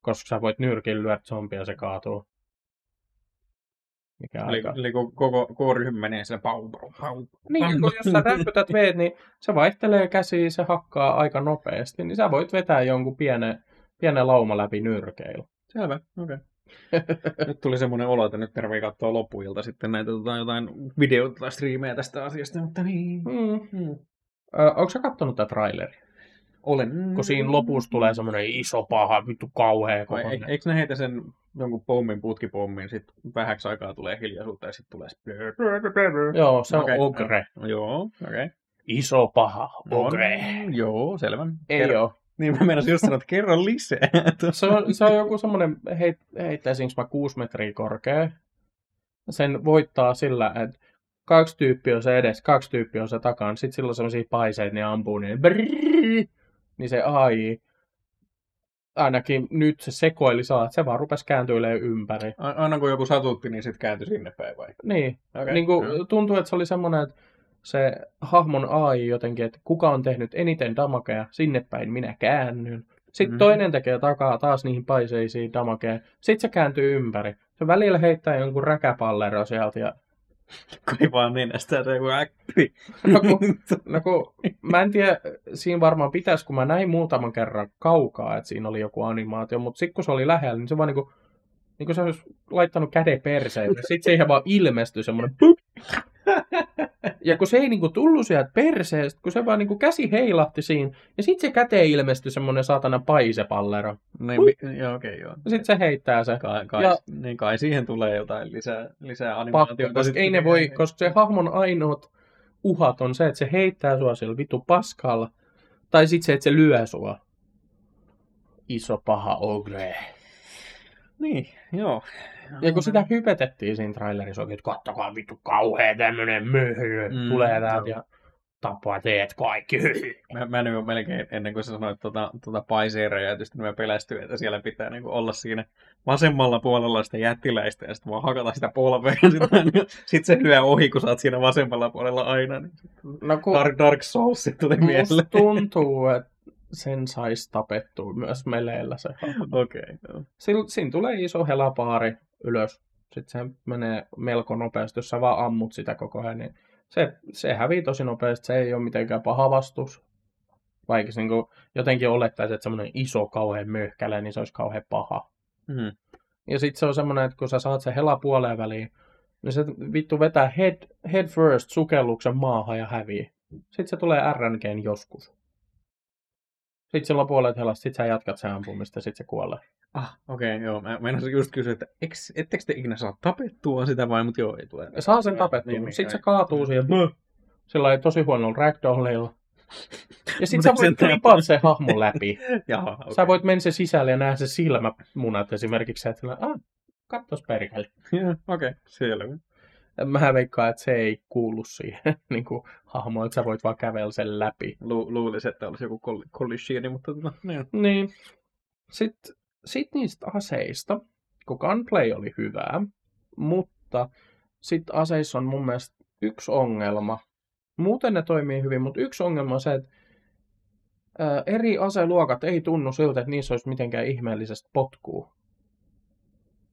Koska sä voit nyrkin lyödä zombia ja se kaatuu. Mikä Eli, aika... eli koko, koko, koko ryhmä menee sille pau, pau, pau. Niin, kun jos sä rämpytät veet, niin se vaihtelee käsiä, se hakkaa aika nopeasti, niin sä voit vetää jonkun pienen, pienen lauma läpi nyrkeillä. Selvä, okei. Okay. nyt tuli semmoinen olo, että nyt tervii katsoa loppuilta sitten näitä tota, jotain videoita tai striimejä tästä asiasta, mutta niin. Mm. Mm. Ö, onko sä kattonut tätä traileri? Olen. Kun siinä lopussa tulee semmoinen iso paha, vittu kauhea e- eikö ne heitä sen jonkun pommin, putkipommin, sitten vähäksi aikaa tulee hiljaisuutta ja sitten tulee se... Joo, se on Okei, ogre. Joo, okei. Okay. iso paha On. ogre. Joo, selvä. Ei Kerro. oo. Niin mä meinasin just sanoa, että kerro lisää. Se on, se on joku semmoinen, heit, heittäisinkö mä kuusi metriä korkea. Sen voittaa sillä, että kaksi tyyppiä on se edes, kaksi tyyppiä on se takana. Sitten sillä on semmoisia paiseita, ne ampuu, niin, brrrr, niin se AI, ainakin nyt se sekoili saa, että se vaan rupesi kääntyilemään ympäri. A- Aina kun joku satutti, niin sitten kääntyi sinne päin vai? Niin, Okay. niin kuin, tuntuu, että se oli semmoinen, että se hahmon AI jotenkin, että kuka on tehnyt eniten damakea, sinne päin minä käännyn. Sitten Mhm. toinen tekee takaa taas niihin paiseisiin damakea. Sitten se kääntyy ympäri. Se välillä heittää jonkun räkäpallero sieltä. Ja... Kaivaa nenästä se joku äppi. No, kun, no kun, mä en tiedä, siinä varmaan pitäisi, kun mä näin muutaman kerran kaukaa, että siinä oli joku animaatio, mutta sitten kun se oli lähellä, niin se vaan niinku, niin kuin se olisi laittanut käden perseen. Sitten siihen vaan ilmestyi semmoinen. Ja kun se ei niinku tullut sieltä perseestä, kun se vaan niinku käsi heilahti siinä, ja sitten se käteen ilmestyi semmoinen saatana paisepallero. niin, vi- joo, okei, okay, joo. Ja sitten se heittää se. Kai, kai, Ja- niin kai siihen tulee jotain lisää, lisää Pakko, animaatiota. koska sitten. ei ne voi, koska se hahmon ainoat uhat on se, että se heittää sua sillä vitu paskalla, tai sitten se, että se lyö sua. Iso paha ogre. Niin, joo. Ja kun sitä hypetettiin siinä trailerissa oikein, että kattokaa vittu kauhea tämmönen möhö, Mm, tulee täältä ja tappaa teet kaikki. Mä, mä nyt melkein ennen kuin sä sanoit tuota, tuota paiseereja, tietysti mä pelästyin, että siellä pitää niin olla siinä vasemmalla puolella sitä jättiläistä ja sitten vaan hakata sitä polvea ja sitten sit se lyö ohi, kun sä oot siinä vasemmalla puolella aina. Niin No kun Dark, Dark Souls tuli mieleen. tuntuu, että sen saisi tapettua myös meleillä se. Okei, okay, Siinä, siinä tulee iso helapaari ylös. Sitten se menee melko nopeasti, jos sä vaan ammut sitä koko ajan, niin se, se hävii tosi nopeasti. Se ei ole mitenkään paha vastus. Vaikka niin jotenkin olettaisi, että semmoinen iso kauhean möhkäle, niin se olisi kauhean paha. mm. Ja sitten se on semmoinen, että kun sä saat sen hela puoleen väliin, niin se vittu vetää head, head first sukelluksen maahan ja hävii. Sitten se tulee RNGn joskus. Sitten sillä puolet helasta, sitten sä jatkat sen ampumista ja sitten se kuolee. Ah, okei, okay, joo. Mä meinasin just kysyä, että eks, ettekö te ikinä saa tapettua sitä vai, mutta joo, ei tule. Saa sen tapettua. Niin, Niin, niin, sitten se kaatuu siihen sillä ei tosi huonolla ragdollilla. Ja sitten Mut sä voit sen tripat sen hahmon läpi. Jaha, okay. Sä voit mennä se sisälle ja nähdä se silmämunat esimerkiksi. Että sillä, ah, kattos perkele. Joo, Okei, okay, selvä. Mä veikkaan, että se ei kuulu siihen niin kuin, hahmoon, että sä voit vaan kävellä sen läpi. Lu- luulisin, että olisi joku kol- collisioni, mutta tota, niin. Niin. Sitten sit niistä aseista, kun gunplay oli hyvää, mutta sitten aseissa on mun mielestä yksi ongelma. Muuten ne toimii hyvin, mutta yksi ongelma on se, että ää, eri aseluokat ei tunnu siltä, että niissä olisi mitenkään ihmeellisesti potkuu.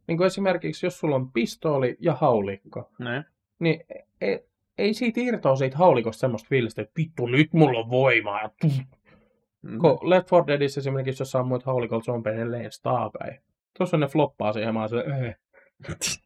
Niin kuin esimerkiksi, jos sulla on pistooli ja haulikko, Näin. niin ei, ei siitä irtoa siitä haulikosta semmoista fiilistä, että vittu, nyt mulla on voimaa. Mm. Kun Left 4 Deadissä esimerkiksi, jos ammuit haulikolla zombeja, ne lenstaa päin. Tuossa ne floppaa siihen, mä oon se, äh.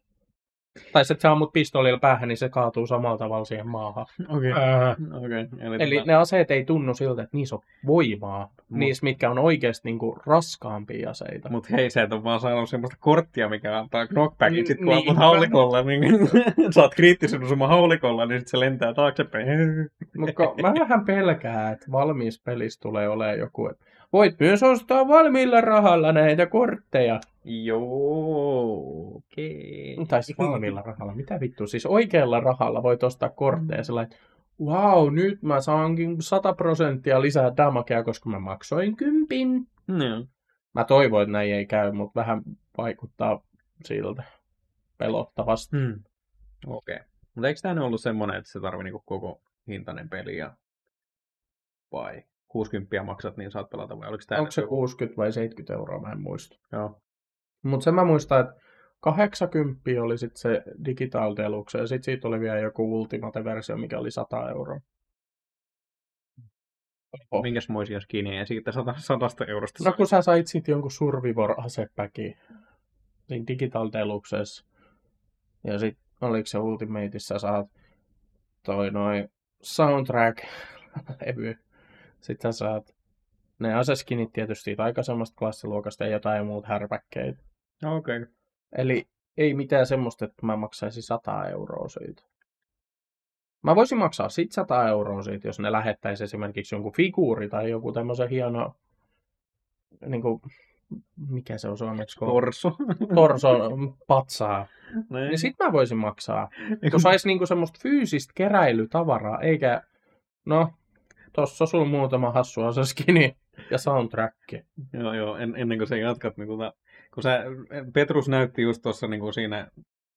Tai sitten sä ammut pistoolilla päähän, niin se kaatuu samalla tavalla siihen maahan. Okei. Äh. Okei. Eli, Eli tota, ne aseet ei tunnu siltä, että niissä on voimaa. Mut- Niissä, mitkä on oikeasti niinku raskaampia aseita. Mut hei, sä et ole vaan saanut semmoista korttia, mikä antaa knockbackin, sit kun Niin. ammut haulikolla, niin sä oot kriittisen osuma haulikolla, niin sit se lentää taaksepäin. Mutta mä vähän pelkään, että valmis pelissä tulee olemaan joku, että voit myös ostaa valmiilla rahalla näitä kortteja. Joo, okei. Tai siis valmiilla rahalla. Mitä vittu? Siis oikealla rahalla voit ostaa kortteja sillä että wow, nyt mä saankin 100 prosenttia lisää damakea, koska mä maksoin kympin. No. Mä toivon, että näin ei käy, mutta vähän vaikuttaa siltä pelottavasti. Hmm. Okei. Okay. Mutta eikö tämä ollut semmoinen, että se tarvii niinku koko hintainen peli ja... vai 60 maksat, niin saat pelata vai oliko tämä Onko se 60 vai 70 euroa, mä en muista. Joo. Mutta sen mä muistan, että 80 oli sitten se Digital Deluxe, ja sitten siitä oli vielä joku Ultimate-versio, mikä oli 100 euroa. Oh. Minkäsmoisia skinejä siitä sata, sadasta eurosta? No kun sä sait sitten jonkun Survivor-asepäki siinä Digital Deluxessa, ja sitten oliko se Ultimateissa, saat toi noin soundtrack levy. Sitten sä saat ne aseskinit tietysti siitä aikaisemmasta klassiluokasta ja jotain muuta härpäkkeitä. Okei. Okay. Eli ei mitään semmoista, että mä maksaisin 100 euroa siitä. Mä voisin maksaa sit 100 euroa siitä, jos ne lähettäisi esimerkiksi jonkun figuuri tai joku tämmöisen hieno, niin kuin, mikä se on suomeksi? Torso. Torso patsaa. Niin. Niin sit mä voisin maksaa. Kun sais niinku semmoista fyysistä keräilytavaraa, eikä, no, tossa sul muutama hassu asaskini ja soundtrack. Joo, joo, en, ennen kuin sä jatkat, niin tota, kun sä, Petrus näytti just tuossa niin kuin siinä,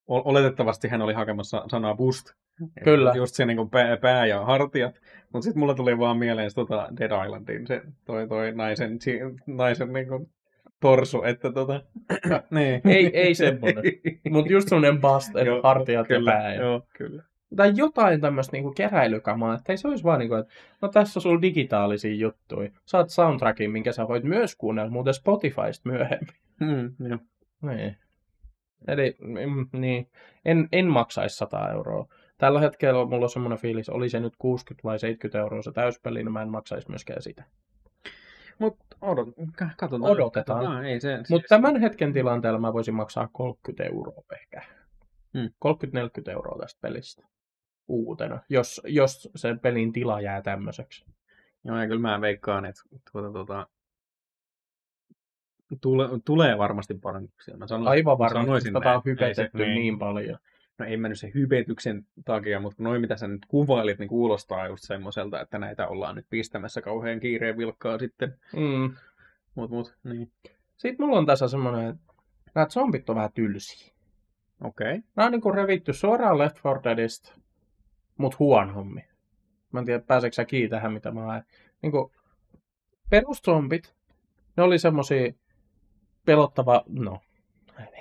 oletettavasti hän oli hakemassa sanaa boost. Kyllä. Just se niin kuin pää, pää ja hartiat. Mutta sitten mulla tuli vaan mieleen se, tota Dead Islandin, se toi, toi naisen, naisen niin kuin torso, että tota, niin. Ei, ei semmonen. Mut just semmonen bust, että Joo, hartiat ja kyllä, pää. ja- Joo, kyllä. Tai jotain tämmöistä niinku keräilykamaa, että ei se olisi vaan niinku, että no tässä on sulla digitaalisia juttuja. Saat soundtrackin, minkä sä voit myös kuunnella muuten Spotifysta myöhemmin. Mm, joo. Niin. Eli mm, niin, en, en maksaisi 100 euroa. Tällä hetkellä mulla on semmoinen fiilis, oli se nyt 60 vai 70 euroa se täyspeli, niin mä en maksaisi myöskään sitä. Mut odot, ka- katsotaan. Odotetaan. katsotaan. Ei se, Mutta tämän hetken tilanteella mä voisin maksaa 30 euroa ehkä. Hmm. 30-40 euroa tästä pelistä uutena, jos, jos sen pelin tila jää tämmöiseksi. Joo, ja kyllä mä veikkaan, että tuota, tuota, tule, tulee varmasti parannuksia. Mä sanon, Aivan varmasti, sanoisin tätä on se- hypetetty niin paljon. No ei mennyt se hypetyksen takia, mutta noin mitä sä nyt kuvailit, niin kuulostaa just semmoiselta, että näitä ollaan nyt pistämässä kauhean kiireen vilkkaa sitten. Mm. Mut, mut, niin. Sitten mulla on tässä semmoinen, että nämä zombit on vähän tylsiä. Okei. Okay. Nämä on niinku revitty suoraan Left 4 Deadistä, mut huonommin. Mä en tiedä, pääseekö sä kiinni tähän, mitä mä haen. Niinku, peruszombit, ne oli semmosia pelottava, no,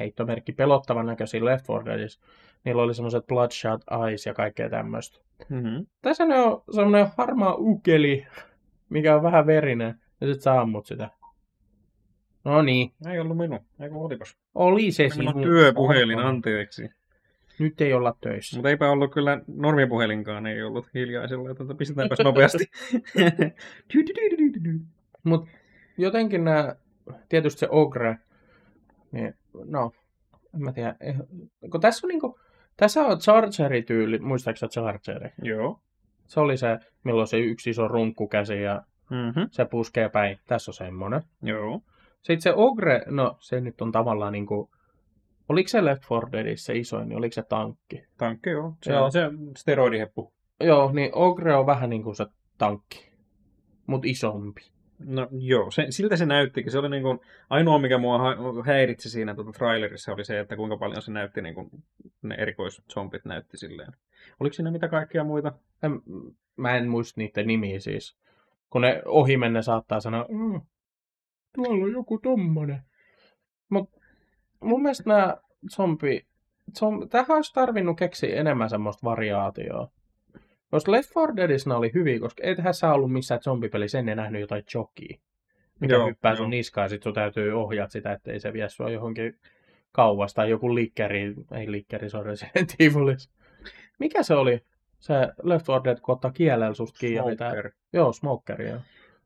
heittomerkki pelottavan näköisiä Left 4 Deadissä. Niillä oli semmoiset bloodshot eyes ja kaikkea tämmöistä. Mm-hmm. Tässä ne on semmoinen harmaa ukeli, mikä on vähän verinen, ja sit sä ammut sitä. No niin, Ei ollut minun. Eikö olipas? oli se Minulla on sinun. työpuhelin, anteeksi. Nyt ei olla töissä. Mutta eipä ollut kyllä normipuhelinkaan, ei ollut hiljaisella. Tuota, pistetäänpäs nopeasti. Mut jotenkin nämä, tietysti se Ogre, niin no, en mä tiedä. eh, Kun tässä on niinku, tässä on Chargeri-tyyli, muistaaksä Chargeri? Joo. Se oli se, milloin se yksi iso runkkukäsi ja Mm-hmm. se puskee päin. Tässä on semmonen. Joo. Sitten se Ogre, no se nyt on tavallaan niinku, oliko se Left 4 Deadissä se isoin, niin oliko se tankki? Tankki joo. Se Joo. on se steroidiheppu. Joo, niin Ogre on vähän niin kuin se tankki, mut isompi. No joo, se, siltä se näyttikin. Se oli niin kuin, ainoa, mikä mua häiritsi siinä tuota trailerissa, oli se, että kuinka paljon se näytti, niin kuin, ne erikoiszombit näytti silleen. Oliko siinä mitä kaikkia muita? En, mä en muista niiden nimiä siis. Kun ne ohi menne saattaa sanoa, mm, tuolla on joku tommonen. Mut mun mielestä nämä zombi... Zom, tähän olisi tarvinnut keksiä enemmän semmoista variaatioa. Jos Left 4 Deadissä oli hyviä, koska eihän sä ollut missään zombipelissä ennen nähnyt jotain jokia. Mikä Joo, hyppää sun niskaan ja sit sun täytyy ohjata sitä, ettei se vie sua johonkin kauas. Tai joku likkeri, ei likkeri, sorry, se Evilis. Mikä se oli? Se Left 4 Dead, kun ottaa kielellä susta kiinni. Smoker. Joo, smokeri, joo.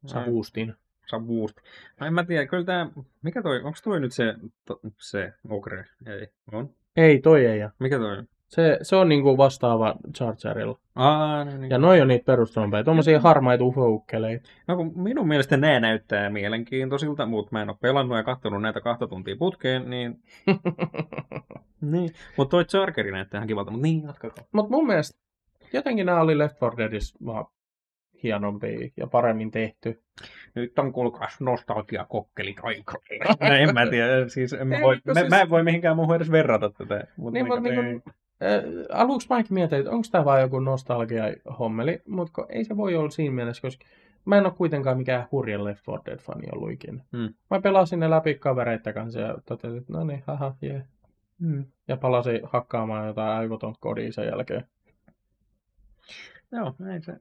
Saa Ai. boostin. Saa boost. No, mä tiedä, kyllä tää, mikä toi, onko toi nyt se, to, se Ogre? Ei, on. Ei, toi ei. Mikä toi on? Se, se on niinku vastaava Chargerilla. Aa, no niin. Ja noi on niitä perustompeja. Tommosia harmaita ufoukkeleita. No kun minun mielestä nämä näyttää mielenkiintoisilta, mutta mä en ole pelannut ja katsonut näitä kahta tuntia putkeen, niin... niin. Mutta toi Chargeri näyttää ihan kivalta, mutta niin, jatkakaa. Mut mun mielestä jotenkin nämä oli Left 4 Deadissä vaan hienompia ja paremmin tehty. Nyt on kuulkaas nostalgia kokkelit aika. no, en mä tiedä, siis en mä, voi, mä, siis- mä en voi mihinkään muuhun edes verrata tätä. Mut Niin, mut niinku, niinku, äh, aluksi mäkin mietin, että onko tämä vaan joku nostalgia-hommeli, mutta ei se voi olla siinä mielessä, koska mä en ole kuitenkaan mikään hurja Left 4 Dead-fani ollut ikinä. Hmm. Mä pelasin ne läpi kavereiden kanssa ja totesin, että no niin, haha, jee. Mm. Ja palasin hakkaamaan jotain aivotonta kodia sen jälkeen. Joo, ei se.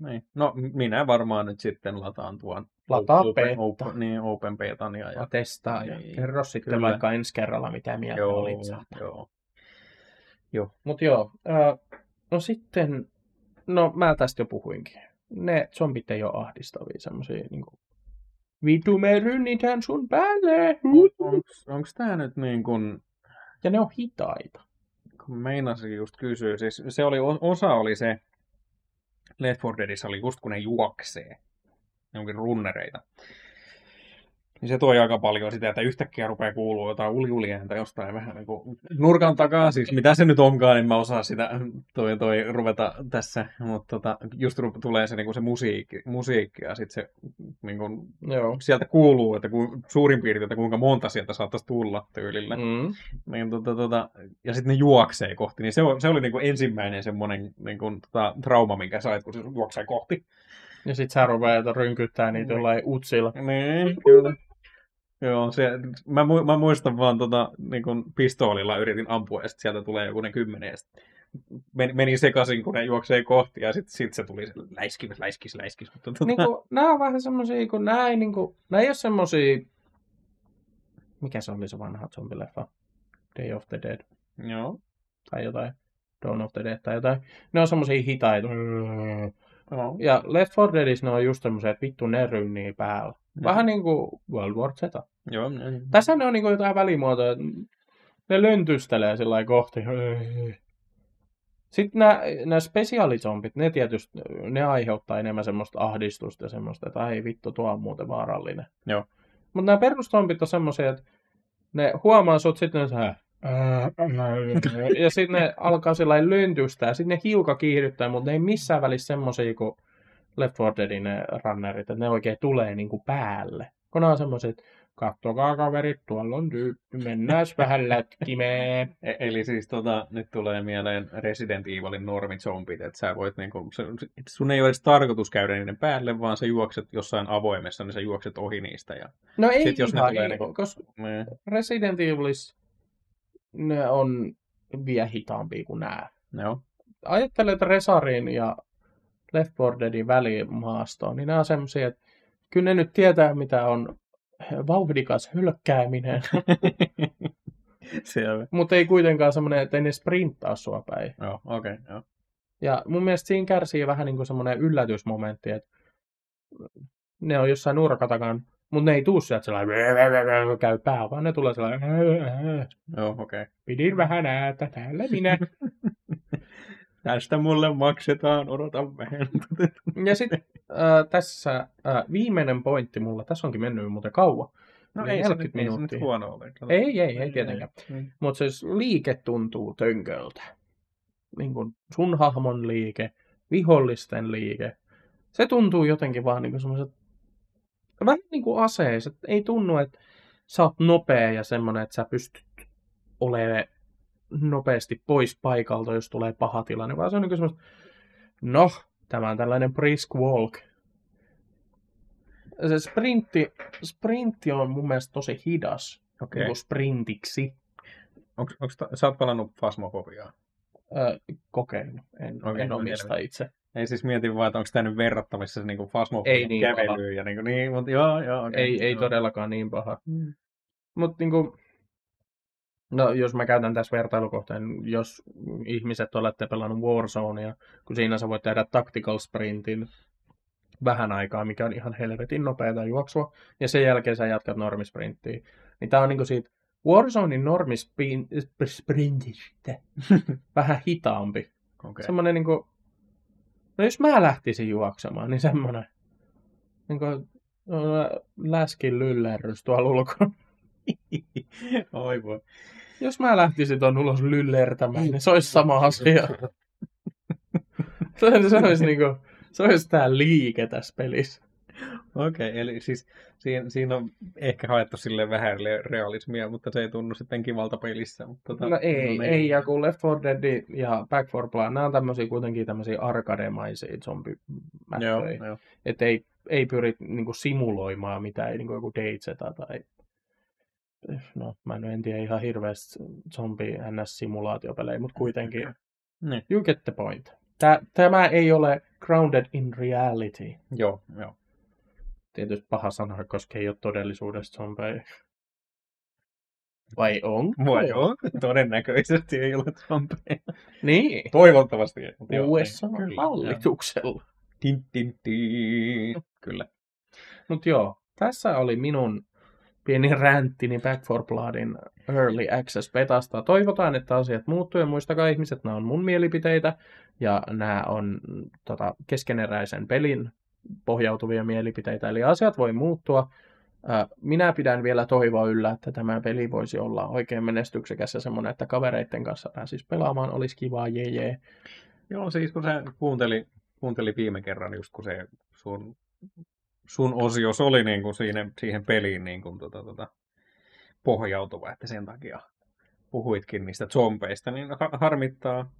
Niin. No, minä varmaan nyt sitten lataan tuon Lataa open, beta. open, niin, open betan ja, testaa ja Niin, kerro sitten kyllä. vaikka ensi kerralla, mitä mieltä joo, olit saatana. joo. Mut joo, äh, no sitten, no mä tästä jo puhuinkin. Ne zombit ei ole ahdistavia, semmosia niinku, vitu me rynnitään sun päälle. Onks tää nyt niin kuin, Ja ne on hitaita. kun meinasin just kysyä, siis se oli, osa oli se, Left 4 Deadissä oli just kun ne juoksee. Ne onkin runnereita. Niin se tuo aika paljon sitä, että yhtäkkiä rupeaa kuulua jotain uliuliääntä jostain vähän niin kuin nurkan takaa. Siis mitä se nyt onkaan, niin mä osaan sitä toi, toi ruveta tässä. Mutta tota, just ru- tulee se, niin kuin se musiikki, musiikki ja sitten se niin kuin, Joo. sieltä kuuluu, että ku, suurin piirtein, että kuinka monta sieltä saattaisi tulla tyylillä. Mm. Niin, tota, tota, ja sitten ne juoksee kohti. Niin se, se oli niin kuin ensimmäinen semmoinen niin kuin, tota, trauma, minkä sait, kun se juoksee kohti. Ja sit sä rupeat rynkyttää niitä Niin. jollain utsilla. Niin, kyllä. Joo, se, mä, mu- mä muistan vaan tota, niin kun pistoolilla yritin ampua ja sitten sieltä tulee joku ne kymmenen meni, meni sekaisin, kun ne juoksee kohti ja sitten sit se tuli se läiskis, läiskis, läiskis. Mutta, tota, niinku, nää on vähän semmosia, kun nää ei niinku, nää ei oo semmosia, mikä se oli se vanha zombileffa? Day of the Dead Joo. tai jotain. Dawn of the Dead tai jotain. Ne on semmosia hitaita. Joo. Ja Left 4 Deadissä ne on just semmosia, että vittu ne rynnii päällä. Vähän niinku World War Z. Joo. niin. Tässä ne on niinku jotain välimuotoja. että Ne löntystelee sillä lailla kohti. Sitten nämä, nämä spesiaalizombit, ne tietysti, ne aiheuttaa enemmän semmoista ahdistusta ja semmoista, että ai vittu, tuo on muuten vaarallinen. Joo. Mutta nämä peruszombit on semmoisia, että ne huomaa sut sitten sä, ja sitten ne alkaa sillä ja sitten ne hiukan kiihdyttää, mutta ne ei missään välissä semmoisia kuin Left 4 Deadin ne runnerit, että ne oikein tulee niinku päälle. Kun ne on semmoiset, kattokaa kaverit, tuolla on tyyppi, mennään vähän lätkimeen. E- Eli siis tota, nyt tulee mieleen Resident Evilin normizombit, että sä voit niinku, sun ei ole edes tarkoitus käydä niiden päälle, vaan sä juokset jossain avoimessa, niin sä juokset ohi niistä. Ja, No ei Sit jos ne tulee ei, niinku- koska ne, Resident Evilis ne on vielä hitaampia kuin nämä. joo. Ajattelen, että Resarin ja Left 4 Deadin välimaastoon, niin nämä on semmoisia, että kyllä ne nyt tietää, mitä on vauhdikas hylkkääminen, mutta ei kuitenkaan semmoinen, että ei ne sprinttaa sua päin. Joo, okei, okay, joo. Ja mun mielestä siinä kärsii vähän niin kuin semmoinen yllätysmomentti, että ne on jossain nurkatakan, mutta ne ei tuu sieltä sellainen käy pää, vaan ne tulee sellainen Joo, okei. Okay. pidin vähän äätä, täällä minä. Tästä mulle maksetaan, odotan vähän. Ja sitten äh, tässä äh, viimeinen pointti mulla, tässä onkin mennyt muuten kauan. No ei se, 40 nyt, ei se nyt minuuttia. huono ole. Ei, ei, ei tietenkään. Mutta siis liike tuntuu tönköltä. Niin kuin sun hahmon liike, vihollisten liike. Se tuntuu jotenkin vaan niin semmoiset, vähän niin kuin aseiset. Ei tunnu, että sä oot nopea ja semmoinen, että sä pystyt olemaan nopeasti pois paikalta, jos tulee paha tilanne, vaan se on niin kuin semmoista, no, tämä on tällainen brisk walk. Se sprintti, sprintti on mun mielestä tosi hidas Okei. niin sprintiksi. Onks, onks, ta- sä oot pelannut Fasmofobiaa? Ö, kokeillut. En, okay, en no omista selvä. itse. Ei siis mietin vaan, että onko tämä nyt verrattavissa niin Fasmofobian Ei niin kävelyyn ja niin, kuin, niin mutta joo, joo. Okay, Ei, ei joo. todellakaan niin paha. Mm. Mutta niinku, no jos mä käytän tässä vertailukohteen, jos ihmiset olette pelannut Warzonea, kun siinä sä voit tehdä tactical sprintin vähän aikaa, mikä on ihan helvetin nopeata juoksua, ja sen jälkeen sä jatkat normisprinttiä. Niin tää on niinku siitä Warzonein normisprintistä vähän hitaampi. Okei. Semmoinen niinku, no jos mä lähtisin juoksemaan, niin semmoinen niinku, no, läskin lyllerrys tuolla ulkona. Oi voi. Jos mä lähtisin tuon ulos lyllertämään, niin se olisi sama asia. se, se olisi niinku, se olisi tää liike tässä pelissä. Okei, eli siis siinä, siinä on ehkä haettu sille vähän realismia, mutta se ei tunnu sitten kivalta pelissä. Mutta, tota, No ei, niin. ei, ja kun Left 4 Dead ja Back 4 Blood, nämä on tämmöisiä kuitenkin tämmöisiä arkademaisia joo. Että ei, ei pyri niinku simuloimaan mitään, niin kuin joku DayZ tai... No, mä en, en tiedä ihan hirveästi zombi NS-simulaatiopelejä, mutta kuitenkin. Niin. You get the point. Tämä ei ole grounded in reality. Joo, joo. Tietysti paha sana, koska ei ole todellisuudessa zombeja. Vai on? Voi joo, todennäköisesti ei ole zombeja. Niin. Toivottavasti ei. USA niin, kyllä, hallituksella. Tin, tin, tin. Kyllä. Mutta joo, tässä oli minun pieni ränttini Back for Bloodin Early Access Betasta. Toivotaan, että asiat muuttuu ja muistakaa ihmiset, nämä on mun mielipiteitä ja nämä on tota, keskeneräisen pelin pohjautuvia mielipiteitä, eli asiat voi muuttua. Minä pidän vielä toivoa yllä, että tämä peli voisi olla oikein menestyksekäs ja semmoinen, että kavereiden kanssa pääsisi pelaamaan, olisi kivaa, jee jee. Joo, siis kun se kuunteli, kuunteli viime kerran, just kun se sun, sun osios oli niin kuin siihen, siihen peliin niin kuin, tota, tota, pohjautuva, että sen takia puhuitkin niistä zombeista, niin harmittaa.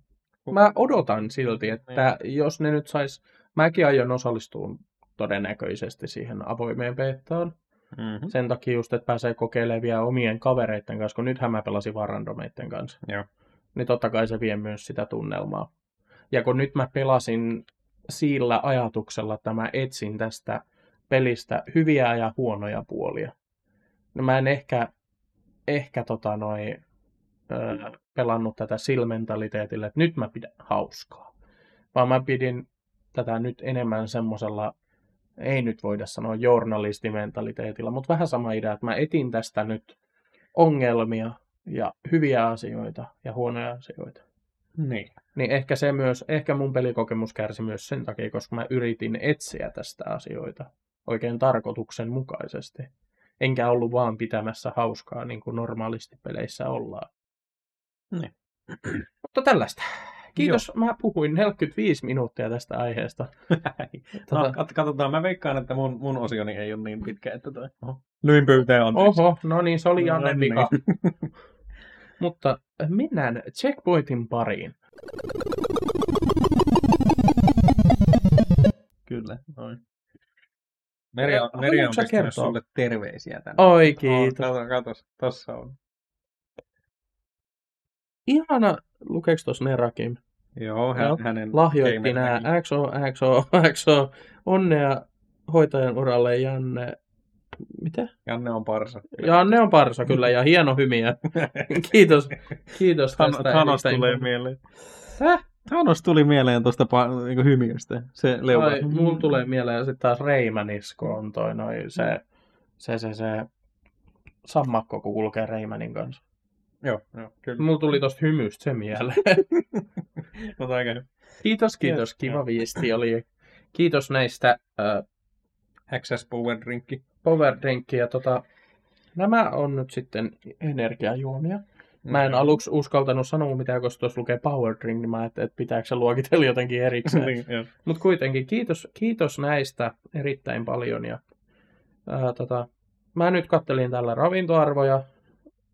Mä odotan silti, että niin. jos ne nyt sais, mäkin aion osallistua todennäköisesti siihen avoimeen beettaan. Mm-hmm. Sen takia just, että pääsee kokeilemaan vielä omien kavereiden kanssa, kun nythän mä pelasin vaan randomeiden kanssa. Joo. Niin totta kai se vie myös sitä tunnelmaa. Ja kun nyt mä pelasin sillä ajatuksella, että mä etsin tästä pelistä hyviä ja huonoja puolia. No mä en ehkä, ehkä tota noi, ö, pelannut tätä silmentaliteetillä, että nyt mä pidän hauskaa. Vaan mä pidin tätä nyt enemmän semmoisella, ei nyt voida sanoa journalistimentaliteetilla, mutta vähän sama idea, että mä etin tästä nyt ongelmia ja hyviä asioita ja huonoja asioita. Niin. Niin ehkä se myös, ehkä mun pelikokemus kärsi myös sen takia, koska mä yritin etsiä tästä asioita oikein tarkoituksenmukaisesti. Enkä ollut vaan pitämässä hauskaa niin kuin normaalisti peleissä ollaan. Niin. Mutta tällaista. Kiitos, Joo. mä puhuin 45 minuuttia tästä aiheesta. tota... no, katsotaan, mä veikkaan, että mun, mun osioni ei ole niin pitkä, että toi... Oho. Lyin pöytään on. Oho, no niin, se oli Janne no, vika. Niin. Mutta mennään checkpointin pariin. Kyllä, noin. Meri on, Meri on pistänyt sulle terveisiä tänne. Oi, kiitos. Oh, kato, kato, tossa on. Ihana, lukeeko tuossa Nerakim? Joo, hän, hänen... Lahjoitti nämä XO, XO, XO, onnea hoitajan uralle Janne. Mitä? Janne on parsa. Janne on parsa, kyllä, ja hieno hymiä. kiitos, kiitos tästä. Thanos tulee mieleen. Häh? Thanos tuli mieleen tuosta niin hymiöstä, se leuva. Ai, mulla tulee mieleen sitten taas Reimanisko on toi noi, se, se, se, se sammakko, kun kulkee Reimanin kanssa. Joo, joo, kyllä. Mulla tuli tosta hymystä se mieleen. no aika Kiitos, kiitos. Kiva joo. viesti oli. Kiitos näistä uh, Access Power Drinkki. Power Drinkki ja tota, nämä on nyt sitten energiajuomia. Mä en mm. aluksi uskaltanut sanoa mitään, koska tuossa lukee power drink, niin mä ajattelin, että pitääkö se luokitella jotenkin erikseen. niin, Mutta kuitenkin kiitos, kiitos näistä erittäin paljon. Ja, ää, tota, mä nyt kattelin tällä ravintoarvoja.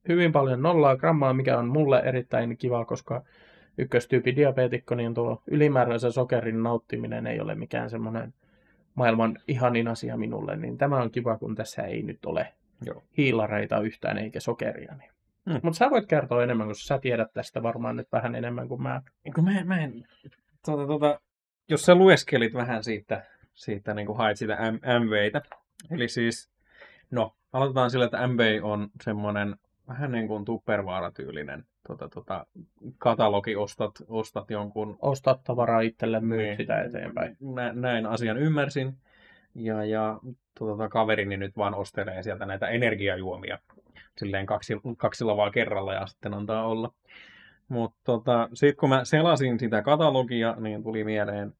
Hyvin paljon nollaa grammaa, mikä on mulle erittäin kiva, koska ykköstyyppi diabeetikko, niin tuo ylimääräisen sokerin nauttiminen ei ole mikään semmoinen maailman ihanin asia minulle, niin tämä on kiva, kun tässä ei nyt ole Joo. hiilareita yhtään eikä sokeria. Niin Mm. Mutta sä voit kertoa enemmän, koska sä tiedät tästä varmaan nyt vähän enemmän kuin mä. Kun mä, mä en, tuota, tuota, jos sä lueskelit vähän siitä, siitä niin kuin hait sitä MVitä, eli siis, no, aloitetaan sillä, että MV on semmoinen vähän niin kuin Tupperware-tyylinen tota, tota, katalogi, ostat, ostat jonkun... Ostat tavaraa itselle, myyt niin, sitä eteenpäin. Nä, näin asian ymmärsin. Ja, ja tota, kaverini nyt vaan ostelee sieltä näitä energiajuomia silleen kaksi, kaksi lavaa kerralla ja sitten antaa olla. Mutta tota, sitten kun mä selasin sitä katalogia, niin tuli mieleen,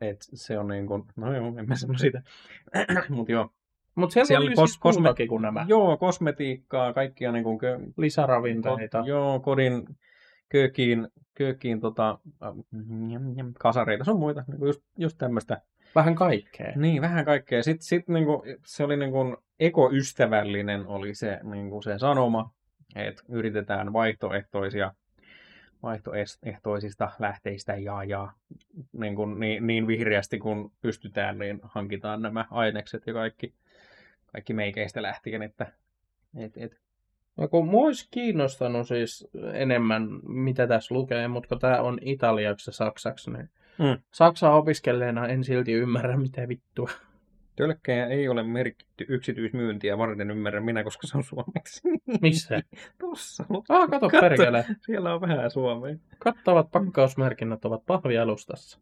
että se on niin kuin, no joo, en mä sano sitä, mutta joo. Mutta siellä, siellä oli kos- siis kosme- kuin nämä. Joo, kosmetiikkaa, kaikkia niin kuin kö- lisäravinteita. Ko- joo, kodin köökiin, köökiin tota, kasareita, sun muita, niin just, just tämmöistä Vähän kaikkea. Niin, vähän kaikkea. Sitten sit niinku, se oli niinku ekoystävällinen oli se, niinku se sanoma, että yritetään vaihtoehtoisia vaihtoehtoisista lähteistä ja, ja niin, kuin, niin, niin vihreästi kun pystytään, niin hankitaan nämä ainekset ja kaikki, kaikki meikeistä lähtien, että et, et. No kun mua olisi kiinnostanut siis enemmän, mitä tässä lukee, mutta kun tämä on italiaksi ja saksaksi, niin Mm. Saksaa opiskelleena en silti ymmärrä, mitä vittua. Tölkkejä ei ole merkitty yksityismyyntiä varten ymmärrä minä, koska se on suomeksi. Missä? Tuossa. Ah, kato, kato perkele. Siellä on vähän suomea. Kattavat pakkausmerkinnät ovat pahvialustassa.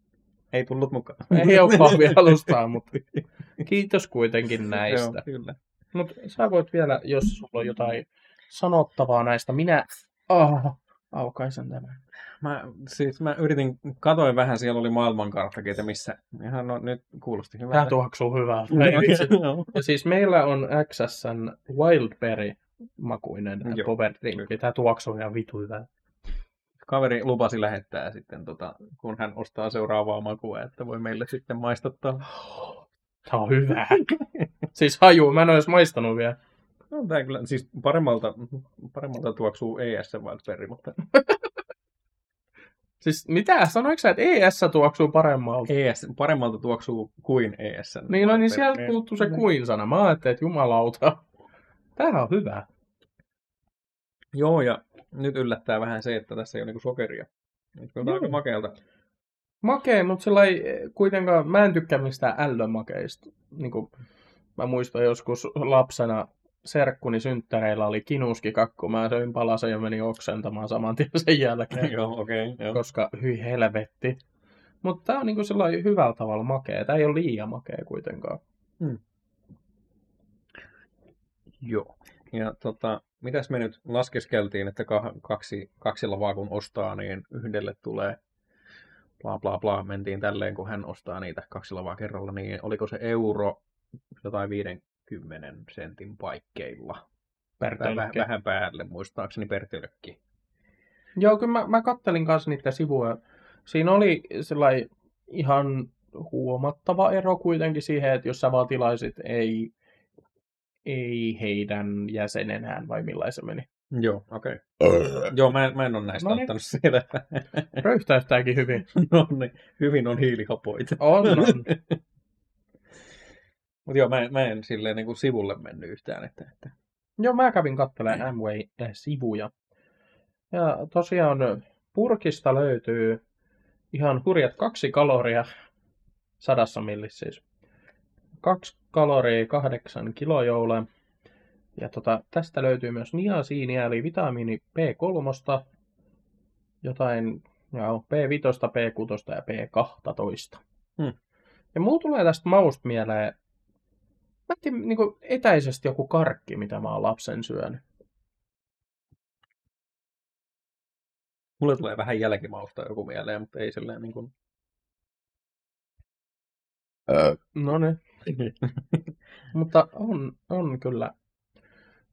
Ei tullut mukaan. Ei ole pahvialustaa, mutta kiitos kuitenkin näistä. Joo, kyllä. Mutta sä voit vielä, jos sulla on jotain sanottavaa näistä, minä oh, aukaisen tämän. Mä, siis mä yritin, katoin vähän, siellä oli maailmankarttakin, että missä, ihan no, nyt kuulosti hyvältä. Tämä tuoksuu hyvältä. Joo. Ja siis meillä on XSn Wildberry makuinen power drink. Tämä tuoksuu ihan vitu hyvältä. Kaveri lupasi lähettää sitten, tota, kun hän ostaa seuraavaa makua, että voi meille sitten maistattaa. Tämä on hyvä. siis haju, mä en ole edes maistanut vielä. No, tää kyllä, siis paremmalta, paremmalta tuoksuu ES Wildberry, mutta Siis mitä? Sanoiko sä, että ES tuoksuu paremmalta? ES, paremmalta tuoksuu kuin ES. Niin, no niin sieltä puuttuu se kuin sana. Mä ajattelin, että jumalauta. Tämähän on hyvä. Joo, ja nyt yllättää vähän se, että tässä ei ole niinku sokeria. Nyt on aika makealta. Makee, mutta sillä ei kuitenkaan, mä en tykkää mistään ällömakeista. Niin kuin mä muistan joskus lapsena serkkuni synttäreillä oli kinuskikakku. Mä söin palasen ja menin oksentamaan saman tien sen jälkeen, joo, okei. Okay, joo. koska hyi helvetti. Mutta tää on niinku sellainen hyvällä tavalla makea. Tää ei ole liian makea kuitenkaan. Joo. Ja tota, mitäs me nyt laskeskeltiin, että kaksi, kaksilla vaan kun ostaa, niin yhdelle tulee bla bla bla, mentiin tälleen, kun hän ostaa niitä kaksilla vaan kerralla, niin oliko se euro jotain 50 sentin paikkeilla? Vähän, vähän päälle, muistaakseni per tölkki. Joo, kyllä mä, mä kattelin kanssa niitä sivuja. Siinä oli sellainen ihan huomattava ero kuitenkin siihen, että jos sä vaan tilaisit ei, ei heidän jäsenenään, vai millainen se meni. Joo, okei. Okay. Joo, mä, en- mä en ole näistä No niin. ottanut selvää. Röyhtäyttääkin hyvin. no niin, hyvin on hiilihapoita. On, on. Mutta joo, mä, en- mä en silleen niin kuin sivulle mennyt yhtään. Että, että... Joo, mä kävin katselemaan Amway-sivuja. Ja tosiaan purkista löytyy ihan hurjat kaksi kaloria sadassa millissä siis. Kaksi kaloria kahdeksan kilojoule. Ja tota, tästä löytyy myös niasiinia, eli vitamiini B3, jotain joo, B5, B6 ja B12. Hmm. Ja mulla tulee tästä mausta mieleen, mä en niin etäisesti joku karkki, mitä mä oon lapsen syönyt. Mulle tulee vähän jälkimausta joku mieleen, mutta ei silleen niin kuin... No niin. Mutta on, on kyllä.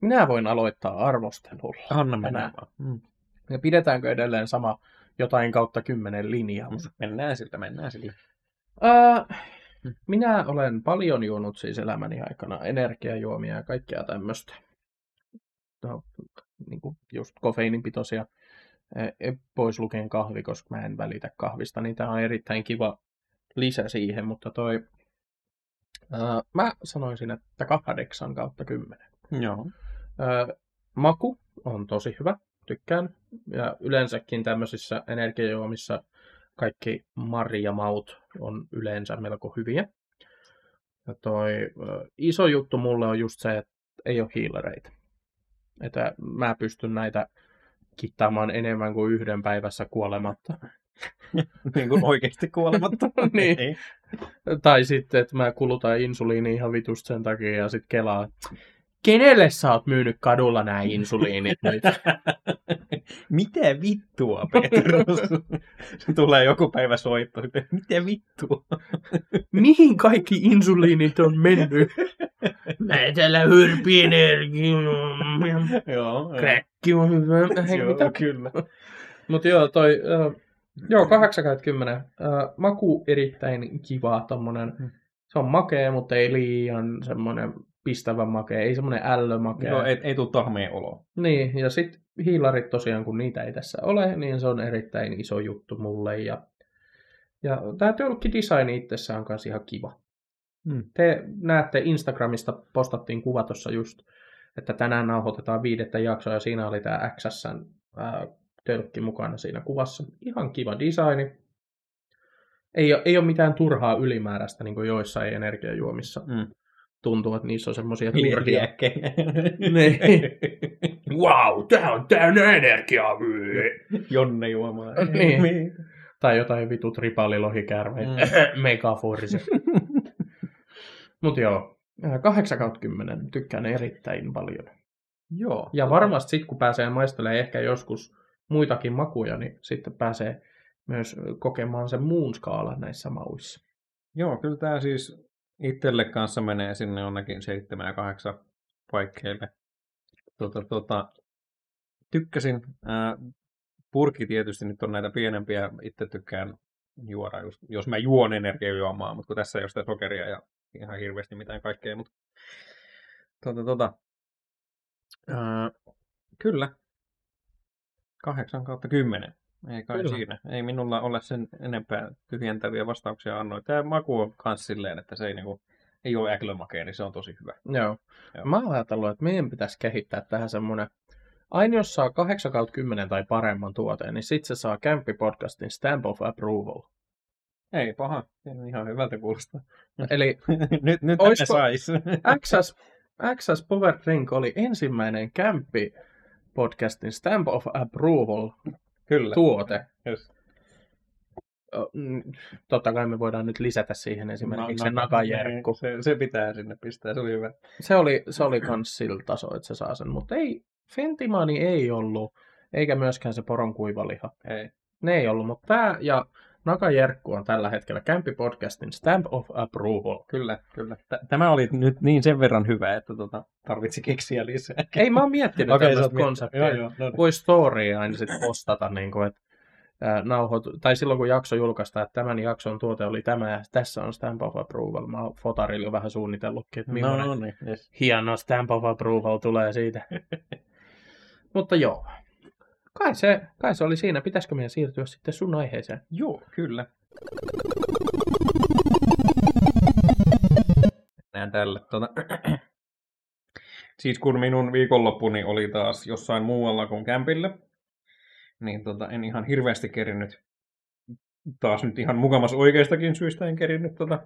Minä voin aloittaa arvostelulla. Anna mennä vaan. Mm. Ja pidetäänkö edelleen sama jotain kautta kymmenen linjaa? Mennään siltä, mennään siltä. Ää, minä olen paljon juonut siis elämäni aikana energiajuomia ja kaikkea tämmöistä. No, niin kuin just kofeiinipitoisia. Eh, Pois lukien kahvi, koska mä en välitä kahvista, niin tämä on erittäin kiva lisä siihen, mutta toi... Ää, mä sanoisin, että kahdeksan kautta kymmenen. Joo. Ää, maku on tosi hyvä, tykkään. Ja yleensäkin tämmöisissä energiajuomissa kaikki marjamaut on yleensä melko hyviä. Ja toi ö, iso juttu mulle on just se, että ei ole hiilareita. Että mä pystyn näitä kittaamaan enemmän kuin yhden päivässä kuolematta. niin kuin oikeasti kuolematta. Niin. Tai sitten, että mä kulutan insuliinia ihan vitusta sen takia ja sitten kelaa, kenelle sä oot myynyt kadulla nämä insuliinit nyt? Mitä vittua, Petrus? Se tulee joku päivä soitto. Mitä vittua? Mihin kaikki insuliinit on mennyt? Mä täällä hyrpienergia. joo, Kräkki on hyvä. Hei, joo, mitä? kyllä. Mutta joo, toi, uh, joo, 80. Uh, maku erittäin kiva, tommonen. Mm. Se on makea, mutta ei liian semmonen pistävä makea, ei semmonen ällömakea. Joo, ei, ei tule tahmeen olo. Niin, ja sitten hiilarit tosiaan, kun niitä ei tässä ole, niin se on erittäin iso juttu mulle. Ja, ja tämä tölkki-design itsessään on myös ihan kiva. Mm. Te näette Instagramista, postattiin kuva tuossa just, että tänään nauhoitetaan viidettä jaksoa, ja siinä oli tämä XSn ää, tölkki mukana siinä kuvassa. Ihan kiva designi. Ei ole, ei ole mitään turhaa ylimääräistä, niin kuin joissain energiajuomissa Mm. tuntuu, että niissä on semmoisia turhia Hiiliäkkejä. Niin. Wow, tää on täynnä energiaa. Jonne juomaan. Niin. Tai jotain vitut ripalilohikärmeitä. Mm. Megaforisia. Mut joo. 8 kautta 10 tykkään erittäin paljon. Joo. Ja varmasti sitten, kun pääsee maistelemaan ehkä joskus muitakin makuja, niin sitten pääsee myös kokemaan sen muun skaalan näissä mauissa. Joo, kyllä tämä siis itselle kanssa menee sinne jonnekin 7 ja 8 paikkeille. Tota, tota, tykkäsin. Ää, purki tietysti nyt on näitä pienempiä. Itse tykkään juoda, just, jos mä juon energiajuomaa, mutta kun tässä ei ole sitä sokeria ja ihan hirveästi mitään kaikkea. Mutta, tota, tota, ää, kyllä. 8 kautta 10. Ei kai Kyllä. siinä. Ei minulla ole sen enempää tyhjentäviä vastauksia annoin. Tämä maku on myös silleen, että se ei, niinku, ei ole äklömakea, niin se on tosi hyvä. Joo. Joo. Mä oon ajatellut, että meidän pitäisi kehittää tähän semmoinen, aina jos saa 8 kautta 10 tai paremman tuoteen, niin sit se saa Kämppi podcastin Stamp of Approval. Ei paha. Ihan hyvältä kuulostaa. Eli nyt nyt Oisko- ne sais. XS, XS Power Drink oli ensimmäinen Kämppi podcastin Stamp of Approval Kyllä. tuote. Just. Mm, Totta kai me voidaan nyt lisätä siihen esimerkiksi No, se no, nakajerkku. Se, se pitää sinne pistää, se oli hyvä. Se oli, se oli kans sillä taso, että se saa sen, mutta ei, Fentimani ei ollut, eikä myöskään se poron kuivaliha. Ei. Ne ei ollut, mutta tämä ja nakajerkku on tällä hetkellä Kämpi Podcastin Stamp of Approval. Kyllä, kyllä. T- Tämä oli nyt niin sen verran hyvä, että tota, tarvitsi keksiä lisää. Ei mä oon miettinyt okay, miettinyt. konseptia. Joo, joo, no niin. Voi storya aina sitten postata, niin kuin, että nauhoit, tai silloin kun jakso julkaistaan, että tämän jakson tuote oli tämä ja tässä on Stamp of Approval. Mä oon Fotarilla vähän suunnitellutkin, että millainen No, no niin, yes. hieno Stamp of Approval tulee siitä. Mutta joo, kai se, kai se oli siinä. Pitäisikö meidän siirtyä sitten sun aiheeseen? Joo, kyllä. Näen tällä. Tuota, siis kun minun viikonloppuni oli taas jossain muualla kuin kämpillä, niin tota, en ihan hirveästi kerinnyt, taas nyt ihan mukamas oikeistakin syistä en kerinnyt tota,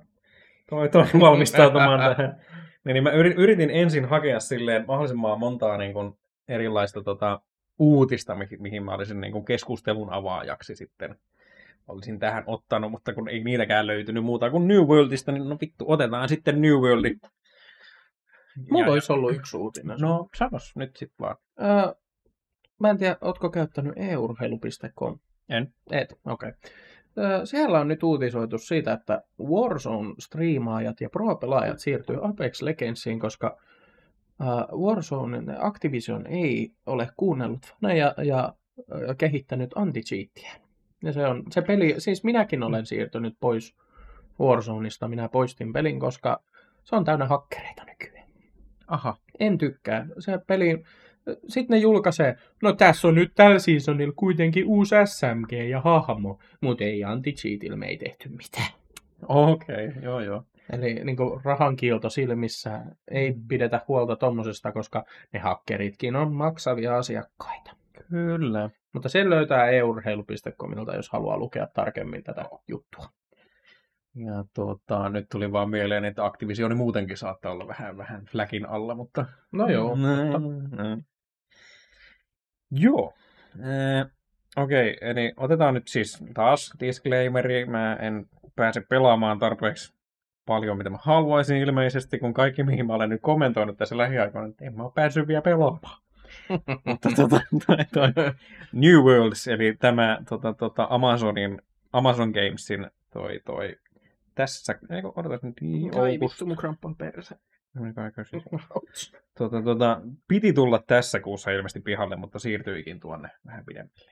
toi, toi valmistautumaan tähän. Niin mä yritin, ensin hakea silleen mahdollisimman montaa niin kuin, erilaista tota, uutista, mihin, mihin mä olisin niin kuin, keskustelun avaajaksi sitten olisin tähän ottanut, mutta kun ei niitäkään löytynyt muuta kuin New Worldista, niin no vittu, otetaan sitten New Worldi. Mulla Ja- olisi ollut yksi uutinen. No, sanos nyt sitten vaan. Öö, mä en tiedä, ootko käyttänyt eurheilu.com? En. Et, okei. Okay. Siellä on nyt uutisoitu siitä, että Warzone-striimaajat ja pro-pelaajat siirtyy Apex Legendsiin, koska uh, Warzone Activision ei ole kuunnellut faneja ja uh, kehittänyt anti-cheattiä. Ja se, on, se peli, siis minäkin olen siirtynyt pois Warzoneista, minä poistin pelin, koska se on täynnä hakkereita nykyään. Aha. En tykkää. Se peli... Sitten ne julkaisee, no tässä on nyt tällä seasonilla kuitenkin uusi SMG ja hahmo, mutta ei anti-cheatillä me ei tehty mitään. Okei, okay, joo joo. Eli niin kuin rahan kiilto silmissä ei pidetä huolta tommosesta, koska ne hakkeritkin on maksavia asiakkaita. Kyllä. Mutta sen löytää eurheilu.comilta, jos haluaa lukea tarkemmin tätä juttua. Ja tuota, nyt tuli vaan mieleen, että Activisioni muutenkin saattaa olla vähän, vähän fläkin alla, mutta... No joo, mutta Mm. Joo. Eh, Okei, okay, eli otetaan nyt siis taas disclaimeri. Mä en pääse pelaamaan tarpeeksi paljon, mitä mä haluaisin ilmeisesti, kun kaikki, mihin mä olen nyt kommentoinut tässä lähiaikoina, että en mä ole päässyt vielä pelaamaan. Mutta tota, toi, toi New Worlds, eli tämä tota, tota Amazonin, Amazon Gamesin toi, toi tässä, eikö, odotas nyt, Ai vittu, mun kramppaa perse. Tota, tota, piti tulla tässä kuussa ilmeisesti pihalle, mutta siirtyikin tuonne vähän pidemmälle.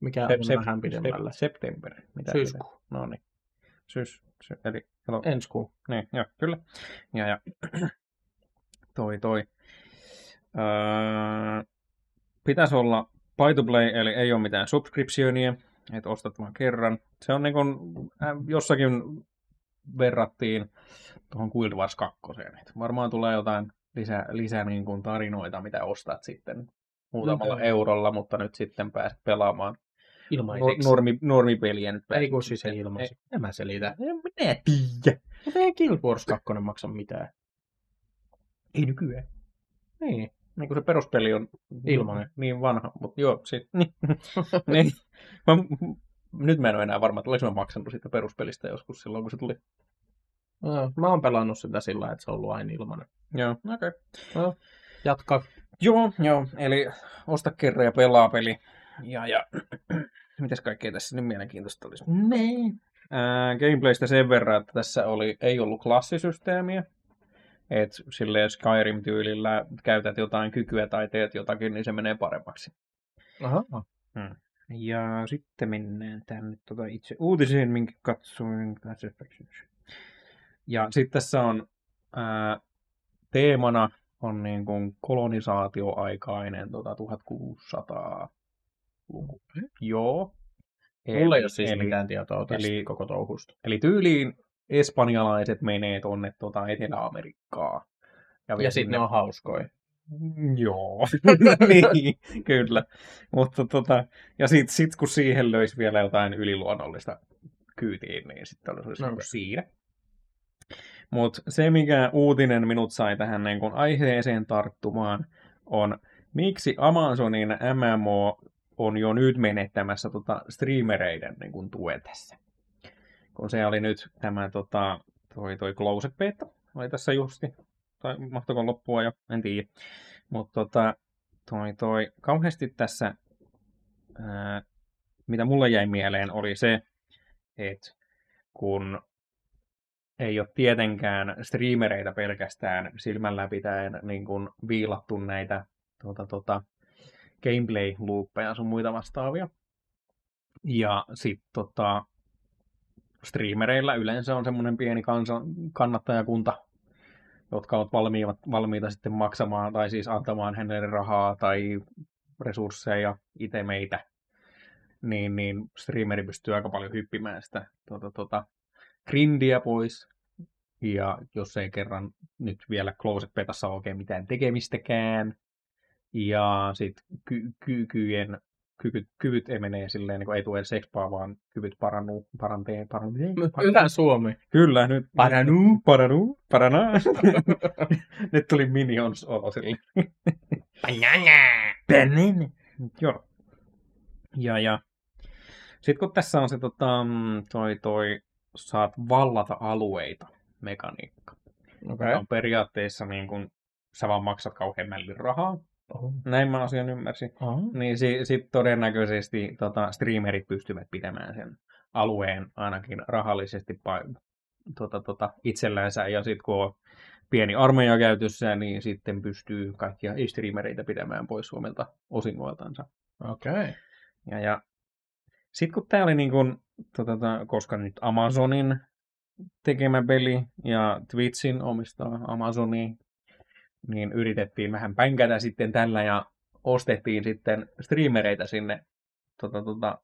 Mikä Se- on se- vähän pidemmällä. Se, september. Mitä Syyskuu. No niin. Syys, sy, eli elo, Ensi kuu. niin, joo, kyllä. Ja, ja toi, toi. Öö, pitäisi olla pay to play, eli ei ole mitään subscriptionia, että ostat vaan kerran. Se on niin kuin, äh, jossakin verrattiin tuohon Guild Wars 2. Että varmaan tulee jotain lisää, lisää niin kuin tarinoita, mitä ostat sitten muutamalla Okei. eurolla, mutta nyt sitten pääset pelaamaan Ilmaiseksi. normi, normipeliä nyt. Ei kun siis ei ilmaiseksi. En mä selitä. Ei, en minä tiedä. Mutta ei Guild Wars 2 maksa mitään. Ei nykyään. Niin. Niin kuin se peruspeli on Ilmanen. niin vanha, mutta joo, sit, niin, niin. Mä, nyt mä en ole enää varma, että olisin mä maksanut siitä peruspelistä joskus silloin, kun se tuli. No, mä oon pelannut sitä sillä, että se on ollut aina ilmanen. Joo, okei. Okay. No, jatka. Joo, joo, eli osta kerran ja pelaa peli. Ja, ja mitäs kaikkea tässä nyt mielenkiintoista olisi? Niin. Ää, gameplaystä sen verran, että tässä oli, ei ollut klassisysteemiä. Et silleen Skyrim-tyylillä käytät jotain kykyä tai teet jotakin, niin se menee paremmaksi. Aha. Hmm. Ja sitten mennään tänne tuota itse uutiseen, minkä katsoin. Ja sitten tässä on ää, teemana on niin kuin kolonisaatioaikainen tota 1600-luku. Joo. Mulla ei ole siis eli, mitään tietoa tästä eli- koko touhusta. eli tyyliin espanjalaiset menee tonne tota Etelä-Amerikkaa. Ja vie sitten ne on hauskoja. Mm, Joo, niin, kyllä. Mutta tota, ja sitten sit kun siihen löysi vielä jotain yliluonnollista kyytiin, niin sitten oli se No. okay. siinä. Mutta se, mikä uutinen minut sai tähän niin kun aiheeseen tarttumaan, on miksi Amazonin MMO on jo nyt menettämässä tota streamereiden niin kun tuen tässä. Kun se oli nyt tämä tota, toi, toi Closet Beta, oli tässä justi, tai mahtoiko loppua jo, en tiedä. Mutta tota, toi, toi, kauheasti tässä, ää, mitä mulle jäi mieleen, oli se, että kun ei ole tietenkään streamereitä pelkästään silmällä pitäen niin kun viilattu näitä tota, tota, gameplay-loopeja sun muita vastaavia. Ja sitten tota, streamereillä yleensä on semmoinen pieni kansa, kannattajakunta, jotka ovat valmiita, valmiita sitten maksamaan tai siis antamaan hänelle rahaa tai resursseja, itemeitä, niin, niin streameri pystyy aika paljon hyppimään sitä tuota, tuota, grindiä pois. Ja jos ei kerran nyt vielä Closet Betassa ole oikein mitään tekemistäkään, ja sitten ky- kykyjen kyvyt, kyvyt ei menee silleen, niin kuin ei tule edes expaa, vaan kyvyt parannuu, parantee, parantee. Hyvä suomi. Kyllä, nyt. Paranuu. Paranuu. Paranaa. nyt tuli Minions olo sille. Banana. Joo. Ja, ja. Sitten kun tässä on se tota, mm, toi, toi, saat vallata alueita mekaniikka. Okei. Okay. On periaatteessa niin kun, sä vaan maksat kauhean mällin rahaa. Oho. Näin mä asian ymmärsin. Oho. Niin si- sitten todennäköisesti tota, streamerit pystyvät pitämään sen alueen ainakin rahallisesti pa- tota, tota, itsellänsä. Ja sitten kun on pieni armeija käytössä, niin sitten pystyy kaikkia ei-streamereitä pitämään pois Suomelta osingoiltansa. Okei. Ja, ja sitten kun tämä oli niin kun, tota, tota, koska nyt Amazonin tekemä peli ja Twitchin omistaa Amazoni, niin yritettiin vähän pänkätä sitten tällä ja ostettiin sitten streamereitä sinne. Tota, tota,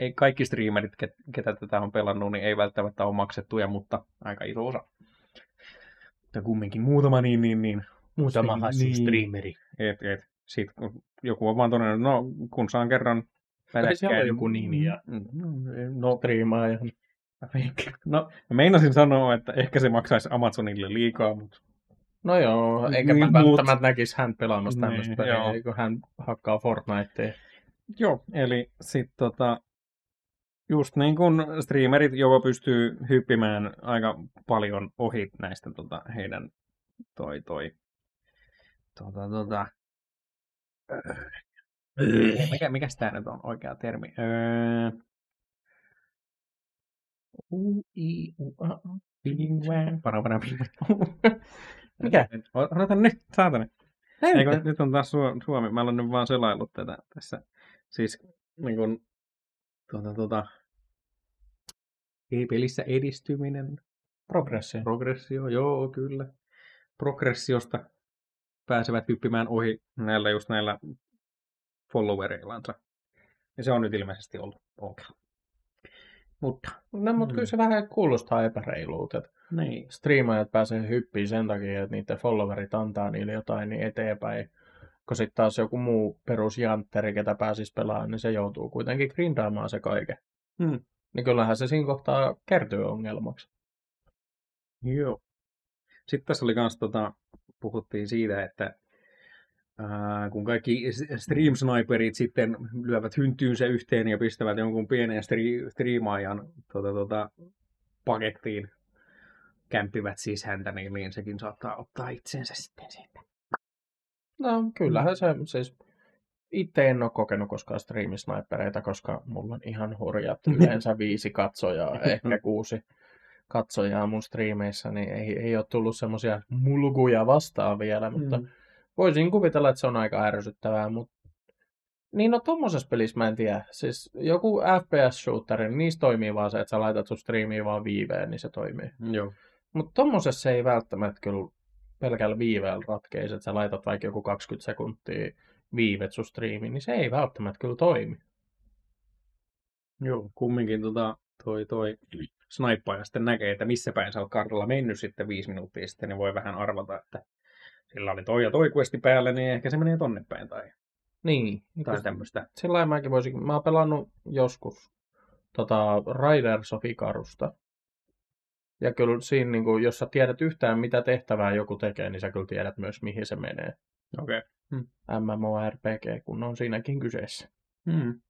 ei kaikki streamerit, ket, ketä tätä on pelannut, niin ei välttämättä ole maksettuja, mutta aika iso osa. Mutta kumminkin muutama, niin, niin, niin. Muutama Niin, hassu niin. streameri. Et, et. Sitten kun joku on vaan todennut, no kun saan kerran pätäkkää, joku nimi ja Mm, No, striimaaja. no, mä meinasin sanoa, että ehkä se maksaisi Amazonille liikaa, mutta No joo, eikä mä Mut- välttämättä näkisi hän pelaamassa Niin, tämmöistä peliä, joo. kun hän hakkaa Fortnitea. joo, eli sitten tota, just niin kuin streamerit joko pystyy hyppimään aika paljon ohi näistä tota, heidän toi toi tota, tota, mikä, mikäs tää nyt on oikea termi? Öö, U, I, U, A, Mikä? Odota nyt, saatana. Näytä. Eikö, nyt on taas Su- Suomi. Mä olen nyt vaan selaillut tätä tässä. Siis niin kun, tuota, tuota, ei pelissä edistyminen. Progressio. Progressio, joo, kyllä. Progressiosta pääsevät hyppimään ohi näillä just näillä followereillansa. Ja se on nyt ilmeisesti ollut ok. Mutta, No, mutta Mm. kyllä se vähän kuulostaa epäreilulta, että niin. striimaajat pääsee hyppiin sen takia, että niiden followerit antaa niille jotain niin eteenpäin. Kun sitten taas joku muu perusjantteri, ketä pääsisi pelaamaan, niin se joutuu kuitenkin grindaamaan se kaiken. Hmm. Niin kyllähän se siinä kohtaa kertyy ongelmaksi. Joo. Sitten tässä oli kans, tota, puhuttiin siitä, että ää, kun kaikki stream sniperit sitten lyövät hyntyynsä yhteen ja pistävät jonkun pienen stri- striimaajan tota, tota, pakettiin kämpivät sisäntä, niin, niin sekin saattaa ottaa itsensä sitten siitä. No kyllähän se siis itse en ole kokenut koskaan striimisnipereitä, koska mulla on ihan hurjat yleensä viisi katsojaa, ehkä kuusi katsojaa mun striimeissä, niin ei, ei ole tullut semmoisia mulkuja vastaan vielä, mutta mm. Voisin kuvitella, että se on aika ärsyttävää, mutta niin no tommosessa pelissä mä en tiedä. Siis joku FPS-shooteri, niin niissä toimii vaan se, että sä laitat sun striimiin vaan viiveen, niin se toimii. Joo. Mutta tommosessa ei välttämättä kyllä pelkällä viiveellä ratkeisi, että sä laitat vaikka joku 20 sekuntia viivet sun striimiin, niin se ei välttämättä kyllä toimi. Joo, kumminkin tota, toi, toi snaippaaja sitten näkee, että missä päin sä oot kartalla mennyt sitten viisi minuuttia sitten, niin voi vähän arvata, että sillä oli toi ja toi questi päällä, niin ehkä se menee tonne päin tai, Niin. tai tämmöistä. Sillä mäkin voisin, mä oon pelannut joskus tota, Riders of Icarusta. Ja kyllä siinä, niin kuin, jos sä tiedät yhtään, mitä tehtävää joku tekee, niin sä kyllä tiedät myös, mihin se menee. Okei. Okay. MMORPG, kun on siinäkin kyseessä. Hmm.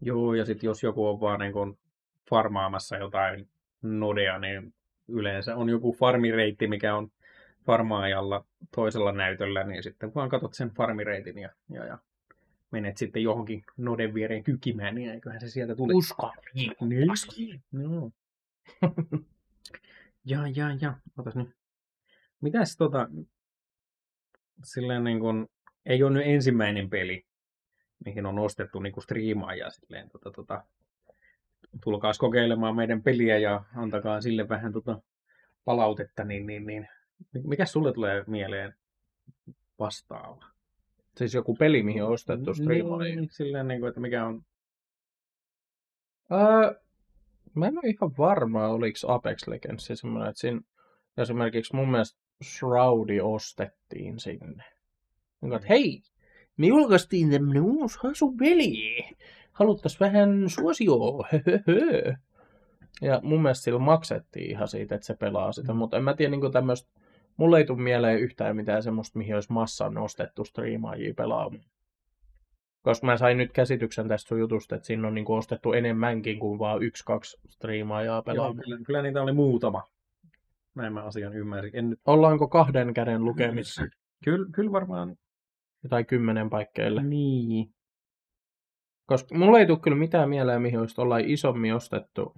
Joo, ja sitten jos joku on vaan niin kun farmaamassa jotain nodea, niin yleensä on joku farmireitti, mikä on farmaajalla toisella näytöllä, niin sitten vaan katsot sen farmireitin ja, ja, ja menet sitten johonkin noden viereen kykimään, niin eiköhän se sieltä tule. Usko. Niin. No. ja, ja, ja. Otas nyt. Mitäs tota, silleen niin kun, ei ole nyt ensimmäinen peli, mihin on ostettu niin striimaaja silleen, tota, tota, tulkaas kokeilemaan meidän peliä ja antakaa sille vähän tota, palautetta, niin, niin, niin mikä sulle tulee mieleen vastaava? Siis joku peli, mihin on ostettu striimaaja. Niin, silleen, niin kuin, että mikä on... Öö, mä en ole ihan varma, oliko Apex Legends semmoinen, että siinä esimerkiksi mun mielestä Shroudi ostettiin sinne. Niin, että hei, me julkaistiin tämmönen uusi hasupeli. Haluttais vähän suosioa. Höhöhö. Ja mun mielestä sillä maksettiin ihan siitä, että se pelaa sitä, mm. mutta en mä tiedä niin tämmöistä, mulle ei tule mieleen yhtään mitään semmoista, mihin olisi massan nostettu striimaajia pelaamaan. Koska mä sain nyt käsityksen tästä sun jutusta, että siinä on niin ostettu enemmänkin kuin vaan yksi, kaksi striimaajaa pelaamaan. Kyllä, kyllä niitä oli muutama. Näin mä asian ymmärsin. En nyt... Ollaanko kahden käden lukemissa? Kyllä, kyllä varmaan. Tai kymmenen paikkeille. Niin. Koska mulla ei tule kyllä mitään mieleen, mihin olisi olla isommin ostettu.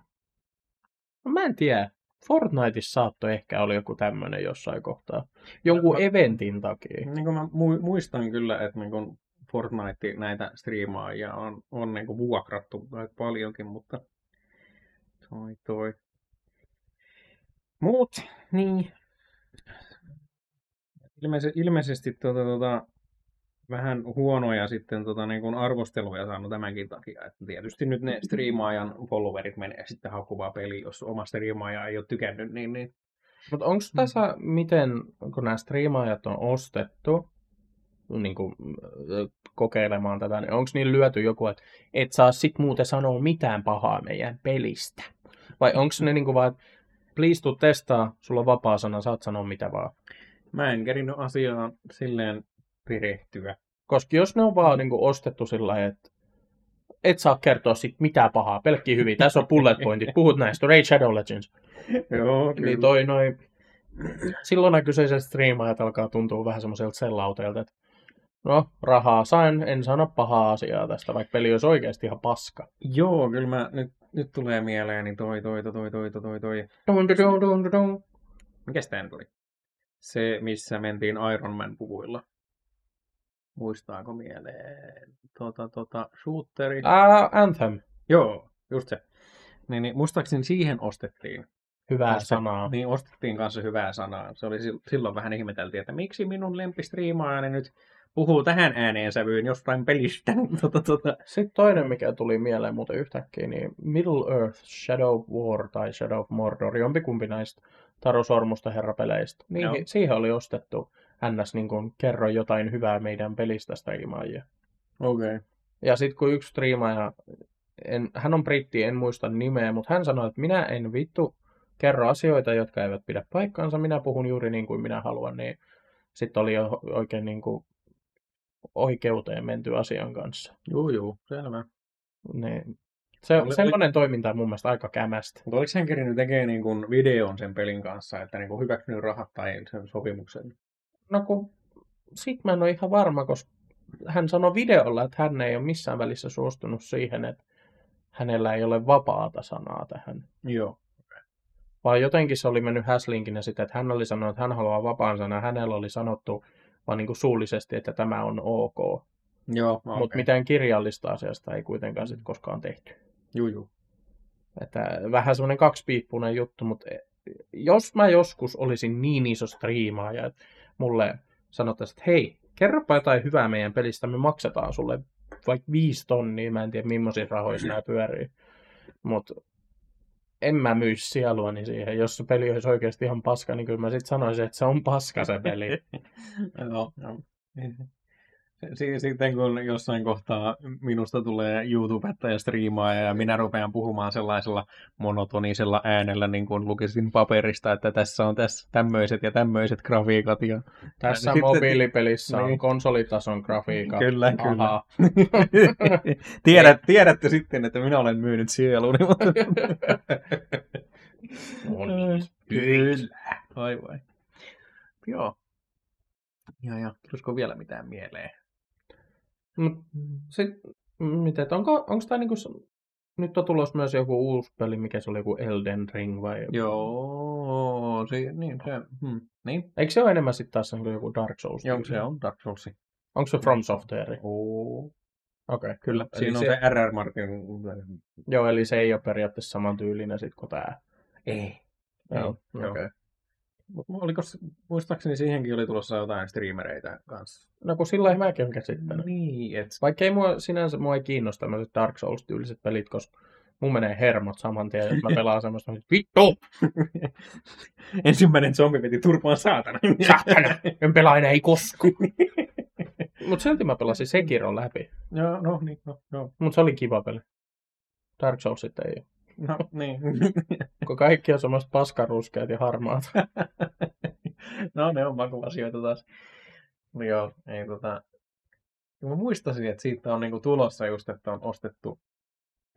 No, mä en tiedä. Fortniteissa saattoi ehkä olla joku tämmöinen jossain kohtaa. Jonkun no, eventin takia. Niin kuin mä muistan kyllä, että niin kuin Fortnite näitä striimaajia on, on niin kuin vuokrattu aika paljonkin, mutta toi toi. Mut, niin. Ilmeise, ilmeisesti tuota, tuota, vähän huonoja sitten tota, niin kuin arvosteluja saanut tämänkin takia. Että tietysti nyt ne striimaajan followerit menee sitten hakuvaa peliin, jos oma striimaaja ei ole tykännyt, niin... niin... Mutta onko tässä, miten, kun nämä striimaajat on ostettu, niin kuin, kokeilemaan tätä, niin onko niin lyöty joku, että et saa sit muuten sanoa mitään pahaa meidän pelistä? Vai onko ne niin kuin vaan, että please tuu testaa, sulla on vapaa sana, saat sanoa mitä vaan. Mä en kerinyt asiaan silleen perehtyä. Koska jos ne on vaan niin kuin, ostettu sillä että et saa kertoa sit mitään pahaa, pelkki hyvin. Tässä on bullet pointit, puhut näistä, Raid Shadow Legends. Joo, kyllä. Niin toi noin, silloin nämä kyseiset striimaajat alkaa tuntua vähän semmoiselta sellauteelta, että no, rahaa sain, en sano pahaa asiaa tästä, vaikka peli olisi oikeasti ihan paska. Joo, kyllä mä, nyt, nyt tulee mieleeni toi, toi, toi, toi, toi, toi, toi. Dun, dun, dun, dun, dun. Mikäs tää nyt oli? Se, missä mentiin Iron Man puvuilla. Muistaako mieleen? Tota, tota, shooteri. Uh, Anthem. Joo, just se. Niin, niin muistaakseni siihen ostettiin. Hyvää Ostet, sanaa. Niin, ostettiin kanssa hyvää sanaa. Se oli silloin vähän ihmeteltiin, että miksi minun lempistriimaajani nyt puhuu tähän ääneensävyyn jostain pelistä. tota, tota. Sitten toinen, mikä tuli mieleen muuten yhtäkkiä, niin Middle Earth, Shadow of War tai Shadow of Mordor, jompikumpi näistä Taro Sormusta herrapeleistä. Niin, no. siihen oli ostettu ns. Niin kuin, kerro jotain hyvää meidän pelistä striimaajia. Okei. Okay. Ja sitten kun yksi striimaaja, en, hän on britti, en muista nimeä, mutta hän sanoi, että minä en vittu kerro asioita, jotka eivät pidä paikkaansa, minä puhun juuri niin kuin minä haluan, niin sitten oli jo oikein niin kuin oikeuteen menty asian kanssa. Joo, joo, selvä. Niin, Se, Oli- semmoinen toiminta on mun mielestä aika kämästä. Mutta oliko hän kerinyt tekemään niin kuin videon sen pelin kanssa, että niin kuin hyväksynyt rahat tai sen sopimuksen? No kun, sit mä en ole ihan varma, koska hän sanoi videolla, että hän ei ole missään välissä suostunut siihen, että hänellä ei ole vapaata sanaa tähän. Joo. Vaan jotenkin se oli mennyt häslinkinä sitä, että hän oli sanonut, että hän haluaa vapaan sanan. Hänellä oli sanottu vaan niin kuin suullisesti, että tämä on ok. Joo, Okay. Mutta mitään kirjallista asiasta ei kuitenkaan sit koskaan tehty. Juu, juu. Että vähän semmoinen kaksipiippunen juttu, mutta jos mä joskus olisin niin iso striimaaja, että mulle sanottaisiin, että hei, kerropa jotain hyvää meidän pelistä, me maksetaan sulle vaikka viisi tonnia, mä en tiedä millaisissa rahoissa nämä pyörii, mutta en mä myy sieluani siihen. Jos se peli olisi oikeasti ihan paska, niin kyllä mä sitten sanoisin, että se on paska se peli. Joo, joo. Si- Sitten kun jossain kohtaa minusta tulee YouTubetta ja striimaaja ja minä rupean puhumaan sellaisella monotonisella äänellä, niin kuin lukisin paperista, että tässä on tässä tämmöiset ja tämmöiset grafiikat. Ja... Tässä Sitten- mobiilipelissä on Niin. konsolitason grafiikat. Kyllä, kyllä. Ahaa. Tiedät, tiedätte sitten, että minä olen myynyt sieluni. Mutta... No niin. Kyllä. Vai vai. Joo. Ja, ja. Tulisiko vielä mitään mieleen? Mut sit, miten, et onko, onko tämä niinku, nyt on tulossa myös joku uusi peli, mikä se oli, joku Elden Ring vai? Joo, si- niin se, hmm. niin. Eikö se ole enemmän sitten taas niinku joku Dark Souls? Joo, se on Dark Souls. Onko se From Software? Oo. Okei, okay, kyllä. Eli Siinä on se, se RR Martin. Joo, eli se ei ole periaatteessa samantyylinen sitten kuin tämä. Ei. Joo, okei. Mut Oliko, se- muistaakseni siihenkin oli tulossa jotain streamereitä kanssa. No kun sillä ei mäkin ole käsittänyt. Niin, et Vaikka ei mua, sinänsä mua ei kiinnosta tämmöiset Dark Souls-tyyliset pelit, koska mun menee hermot saman tien, jos mä pelaan semmoista, että vittu, ensimmäinen zombi veti turpaan saatana. saatana, en pelaa enää ei koskaan. Mutta silti mä pelasin Sekiron läpi. Joo, no niin, no, no, Mutta se oli kiva peli. Dark Souls sitten ei ole. No niin. Kun kaikki on semmoista paskaruskeat ja harmaat. no ne on makuasioita taas. No joo, ei tota... Mä muistasin, että siitä on niinku tulossa just, että on ostettu,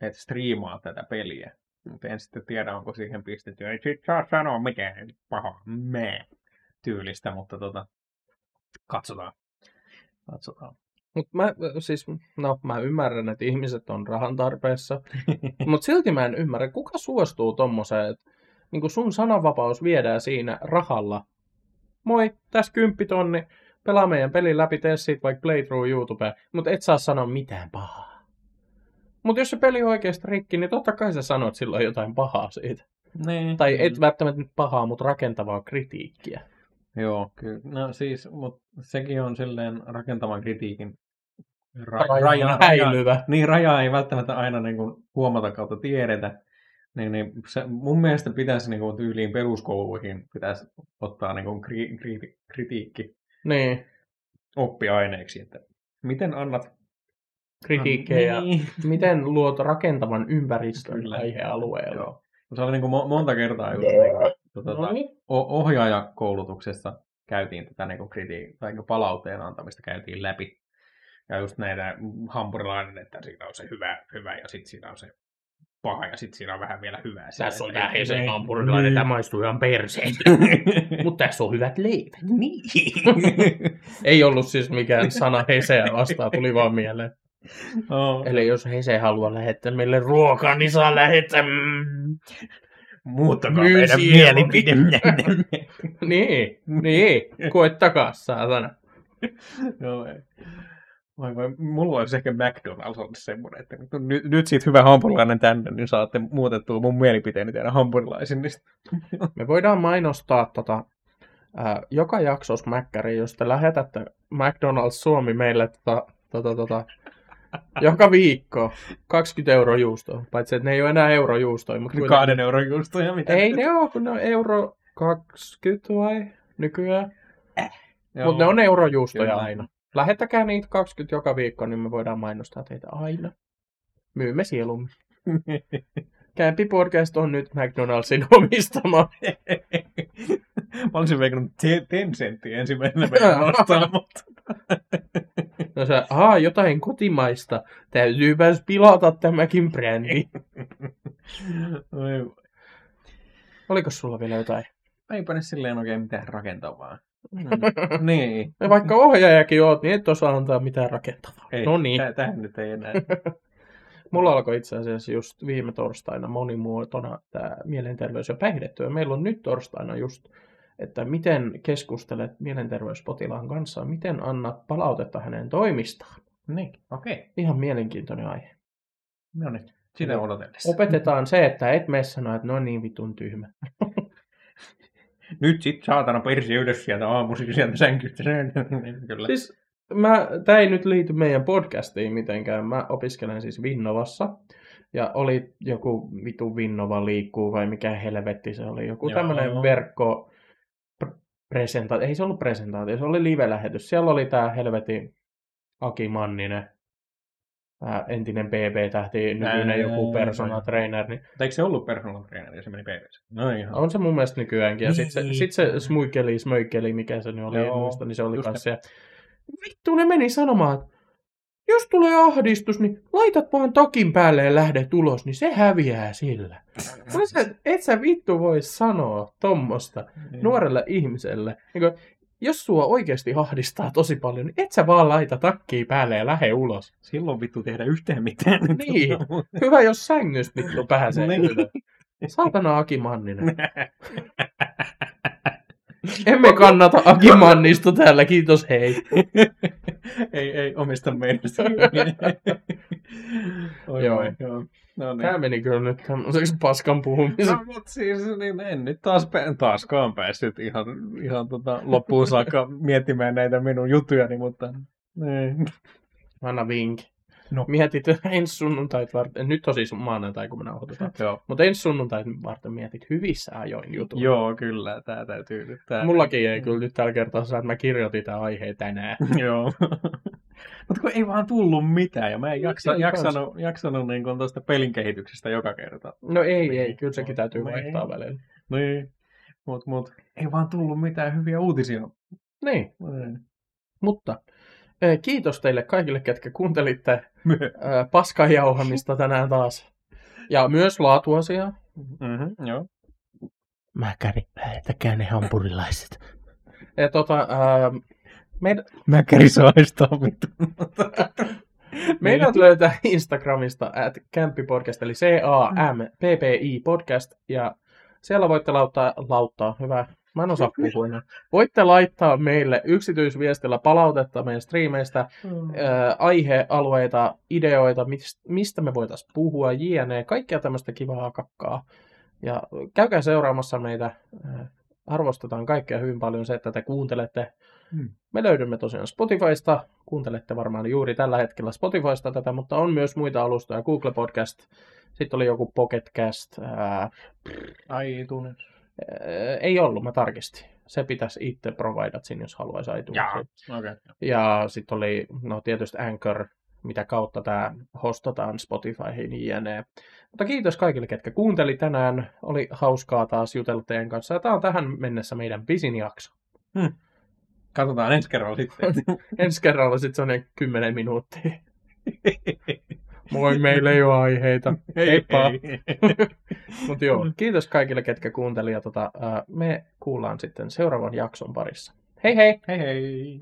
että striimaa tätä peliä. Mutta en sitten tiedä, onko siihen pistetty. Ei sit saa sanoa mitään pahaa me tyylistä, mutta tota, katsotaan. Katsotaan. Mutta mä, siis, no, mä ymmärrän, että ihmiset on rahan tarpeessa. Mutta silti mä en ymmärrä, kuka suostuu tommoseen, että niin sun sananvapaus viedään siinä rahalla. Moi, tässä kymppitonni, pelaa meidän pelin läpi, tee siitä vaikka playthrough YouTube, mutta et saa sanoa mitään pahaa. Mutta jos se peli on oikeasti rikki, niin totta kai sä sanot silloin jotain pahaa siitä. niin. Tai et välttämättä nyt pahaa, mutta rakentavaa kritiikkiä. Joo, kyllä. No siis, mutta sekin on silleen rakentavan kritiikin ra- Raja, häilyvä. Niin rajaa ei välttämättä aina niin kuin huomata kautta tiedetä. Niin, niin se, mun mielestä pitäisi niin kuin tyyliin peruskouluihin pitäisi ottaa niin kuin kri, kri, kritiikki Niin, oppiaineeksi, että miten annat... kritiikkejä. Niin. Miten luot rakentavan ympäristön Kyllä. aihealueella. Joo. Se oli niin kuin mo- monta kertaa just, niin kuin, No tuota, niin. ohjaajakoulutuksessa käytiin tätä niin kriti- tai niin palautteen antamista käytiin läpi. Ja just näitä hampurilainen, että siinä on se hyvä, hyvä ja sitten siinä on se paha ja sitten siinä on vähän vielä hyvää. Tässä on Silleen, vähän niin. hampurilainen, tämä maistuu ihan perseen. Mutta tässä on hyvät leivät. niin. Ei ollut siis mikään sana heseä vastaan, tuli vaan mieleen. oh. Eli jos hese haluaa lähettää meille ruokaa, niin saa lähettää. Mm. Muuttakaa Myy meidän mielipide. Niin, niin, koettakaa saatana. Joo, ei. Vai vai, mulla olisi ehkä McDonald's ollut semmoinen, että nyt, nyt, nyt siitä hyvä hampurilainen tänne, niin saatte muutettua mun mielipiteeni teidän hampurilaisin. Niin Me voidaan mainostaa tota, ää, joka jaksos Mäkkäriin, jos te lähetätte McDonald's Suomi meille tota, tota, tota, joka viikko 20 euro juustoa. Paitsi, että ne ei ole enää eurojuustoja. Mutta kuitenkin- Kahden euron juustoja, mitä? Ei ne ole, kun ne on euro 20 vai nykyään. Joo. Mutta ne on eurojuustoja Kyllä. aina. Lähettäkää niitä 20 joka viikko, niin me voidaan mainostaa teitä aina. Myymme sielumme. Kämpi Podcast on nyt McDonaldsin omistama. Mä olisin veikannut te- Tencentin ensimmäisenä meidän nostaa, mutta... No No se, aa, jotain kotimaista. Täytyypäs pilata tämäkin brändi. Oi, Oliko sulla vielä jotain? Eipä ne silleen oikein mitään rakentavaa. niin. Ja vaikka ohjaajakin oot, niin et osaa antaa mitään rakentavaa. Ei, no niin. tä- Tähän nyt ei enää. Mulla alkoi itse asiassa just viime torstaina monimuotona tämä mielenterveys- ja päihdetyö. Meillä on nyt torstaina just, että miten keskustelet mielenterveyspotilaan kanssa, miten annat palautetta hänen toimistaan. niin, okei. Okay. Ihan mielenkiintoinen aihe. No niin, sitä odotellessa. Opetetaan se, että et mene sanoa, että no niin vitun tyhmä. Nyt sit saatana persi ylös sieltä aamuisin sieltä sänkystä. Kyllä. Siis mä, tämä ei nyt liity meidän podcastiin mitenkään. Mä opiskelen siis Vinnovassa. Ja oli joku vitu Vinnova liikkuu vai mikä helvetti se oli. Joku Joo. tämmönen verkko pr- presentaatio. Ei se ollut presentaatio, se oli live-lähetys. Siellä oli tää helvetin Aki Manninen. Entinen BB-tähti, nykyinen Ää, joku ää, personal ää. trainer. Niin Mutta eikö se ollut personal trainer ja se meni PVC? No ihan. on se mun mielestä nykyäänkin. Ja sit se, Niin. sit se smuikeli, smöikeli, mikä se nyt oli, en Joo, muista, niin se oli kanssa siellä. Vittu, ne meni sanomaan, että jos tulee ahdistus, niin laitat vaan takin päälle ja lähdet ulos, niin se häviää sillä. Sanoin, et sä vittu voi sanoa tommosta Niin. nuorelle ihmiselle. Niin kun, jos sua oikeasti ahdistaa tosi paljon, niin et sä vaan laita takkiin päälle ja lähde ulos. Silloin vittu tehdä yhtään mitään. Niin. Hyvä, jos sängystä vittu pääsee Niin. Saatana Aki Manninen. Emme kannata Aki Mannista täällä, kiitos hei. ei, ei omista meidän Oi, Joo. Joo. No niin. Tämä meni kyllä nyt tämmöiseksi paskan puhumiseksi. No, mutta siis niin en nyt taas, taaskaan päässyt ihan, ihan tota, loppuun saakka miettimään näitä minun jutujani, mutta niin. Anna vinkki. No. Mietit ensi sunnuntait varten, nyt on siis maanantai kun me nauhoitetaan, Joo. mutta ensi sunnuntait varten mietit hyvissä ajoin jutun. Joo, kyllä, tää täytyy nyt. Tää... Mullakin ei kyllä nyt tällä kertaa saa, että mä kirjoitin tämän aiheen tänään. Joo. Mutta kun ei vaan tullut mitään, ja mä en jaksa, jaksanut, jaksanut niin tuosta pelin kehityksestä joka kerta. No ei, Niin. ei, kyllä sekin täytyy Niin. vaihtaa välillä. Niin. Mut, mut, ei vaan tullut mitään hyviä uutisia. Niin, Niin. mutta eh, kiitos teille kaikille, ketkä kuuntelitte Myö. eh, paskan jauhamista tänään taas. Ja myös laatuasiaa. Mm-hmm, joo. Mäkäri, lähetäkää ne hampurilaiset. Ja tota, ää, meidän, Mäkäri saistaa vittu. meidät löytää Instagramista at Kämppipodcast, eli C-A-M-P-P-I podcast, ja siellä voitte lauttaa, lauttaa, hyvä, mä en osaa puhua enää. Voitte laittaa meille yksityisviestillä palautetta meidän striimeistä, ää, aihealueita, ideoita, mist- mistä me voitaisiin puhua, jne. Kaikkea tämmöistä kivaa kakkaa. Ja käykää seuraamassa meitä. Arvostetaan kaikkea hyvin paljon se, että te kuuntelette. Mm. Me löydymme tosiaan Spotifysta. Kuuntelette varmaan juuri tällä hetkellä Spotifysta tätä, mutta on myös muita alustoja. Google Podcast, sitten oli joku Pocket Cast. Ää, Ai, tunne. ei ollut, mä tarkistin. Se pitäisi itse providat sinne, jos haluaisi iTunesia. Okei. Okay. Ja sitten oli, no tietysti Anchor, mitä kautta tämä hostataan Spotifyhin jne. Mutta kiitos kaikille, ketkä kuunteli tänään. Oli hauskaa taas jutella teidän kanssa. Ja tämä on tähän mennessä meidän pisin jakso. Katsotaan ensi kerralla sitten. Ensi kerralla sitten se on ne 10 minuuttia. Moi, meillä ei ole aiheita. Heippa. Mutta joo, kiitos kaikille, ketkä kuunteli. Ja tota, me kuullaan sitten seuraavan jakson parissa. Hei hei! hei hei.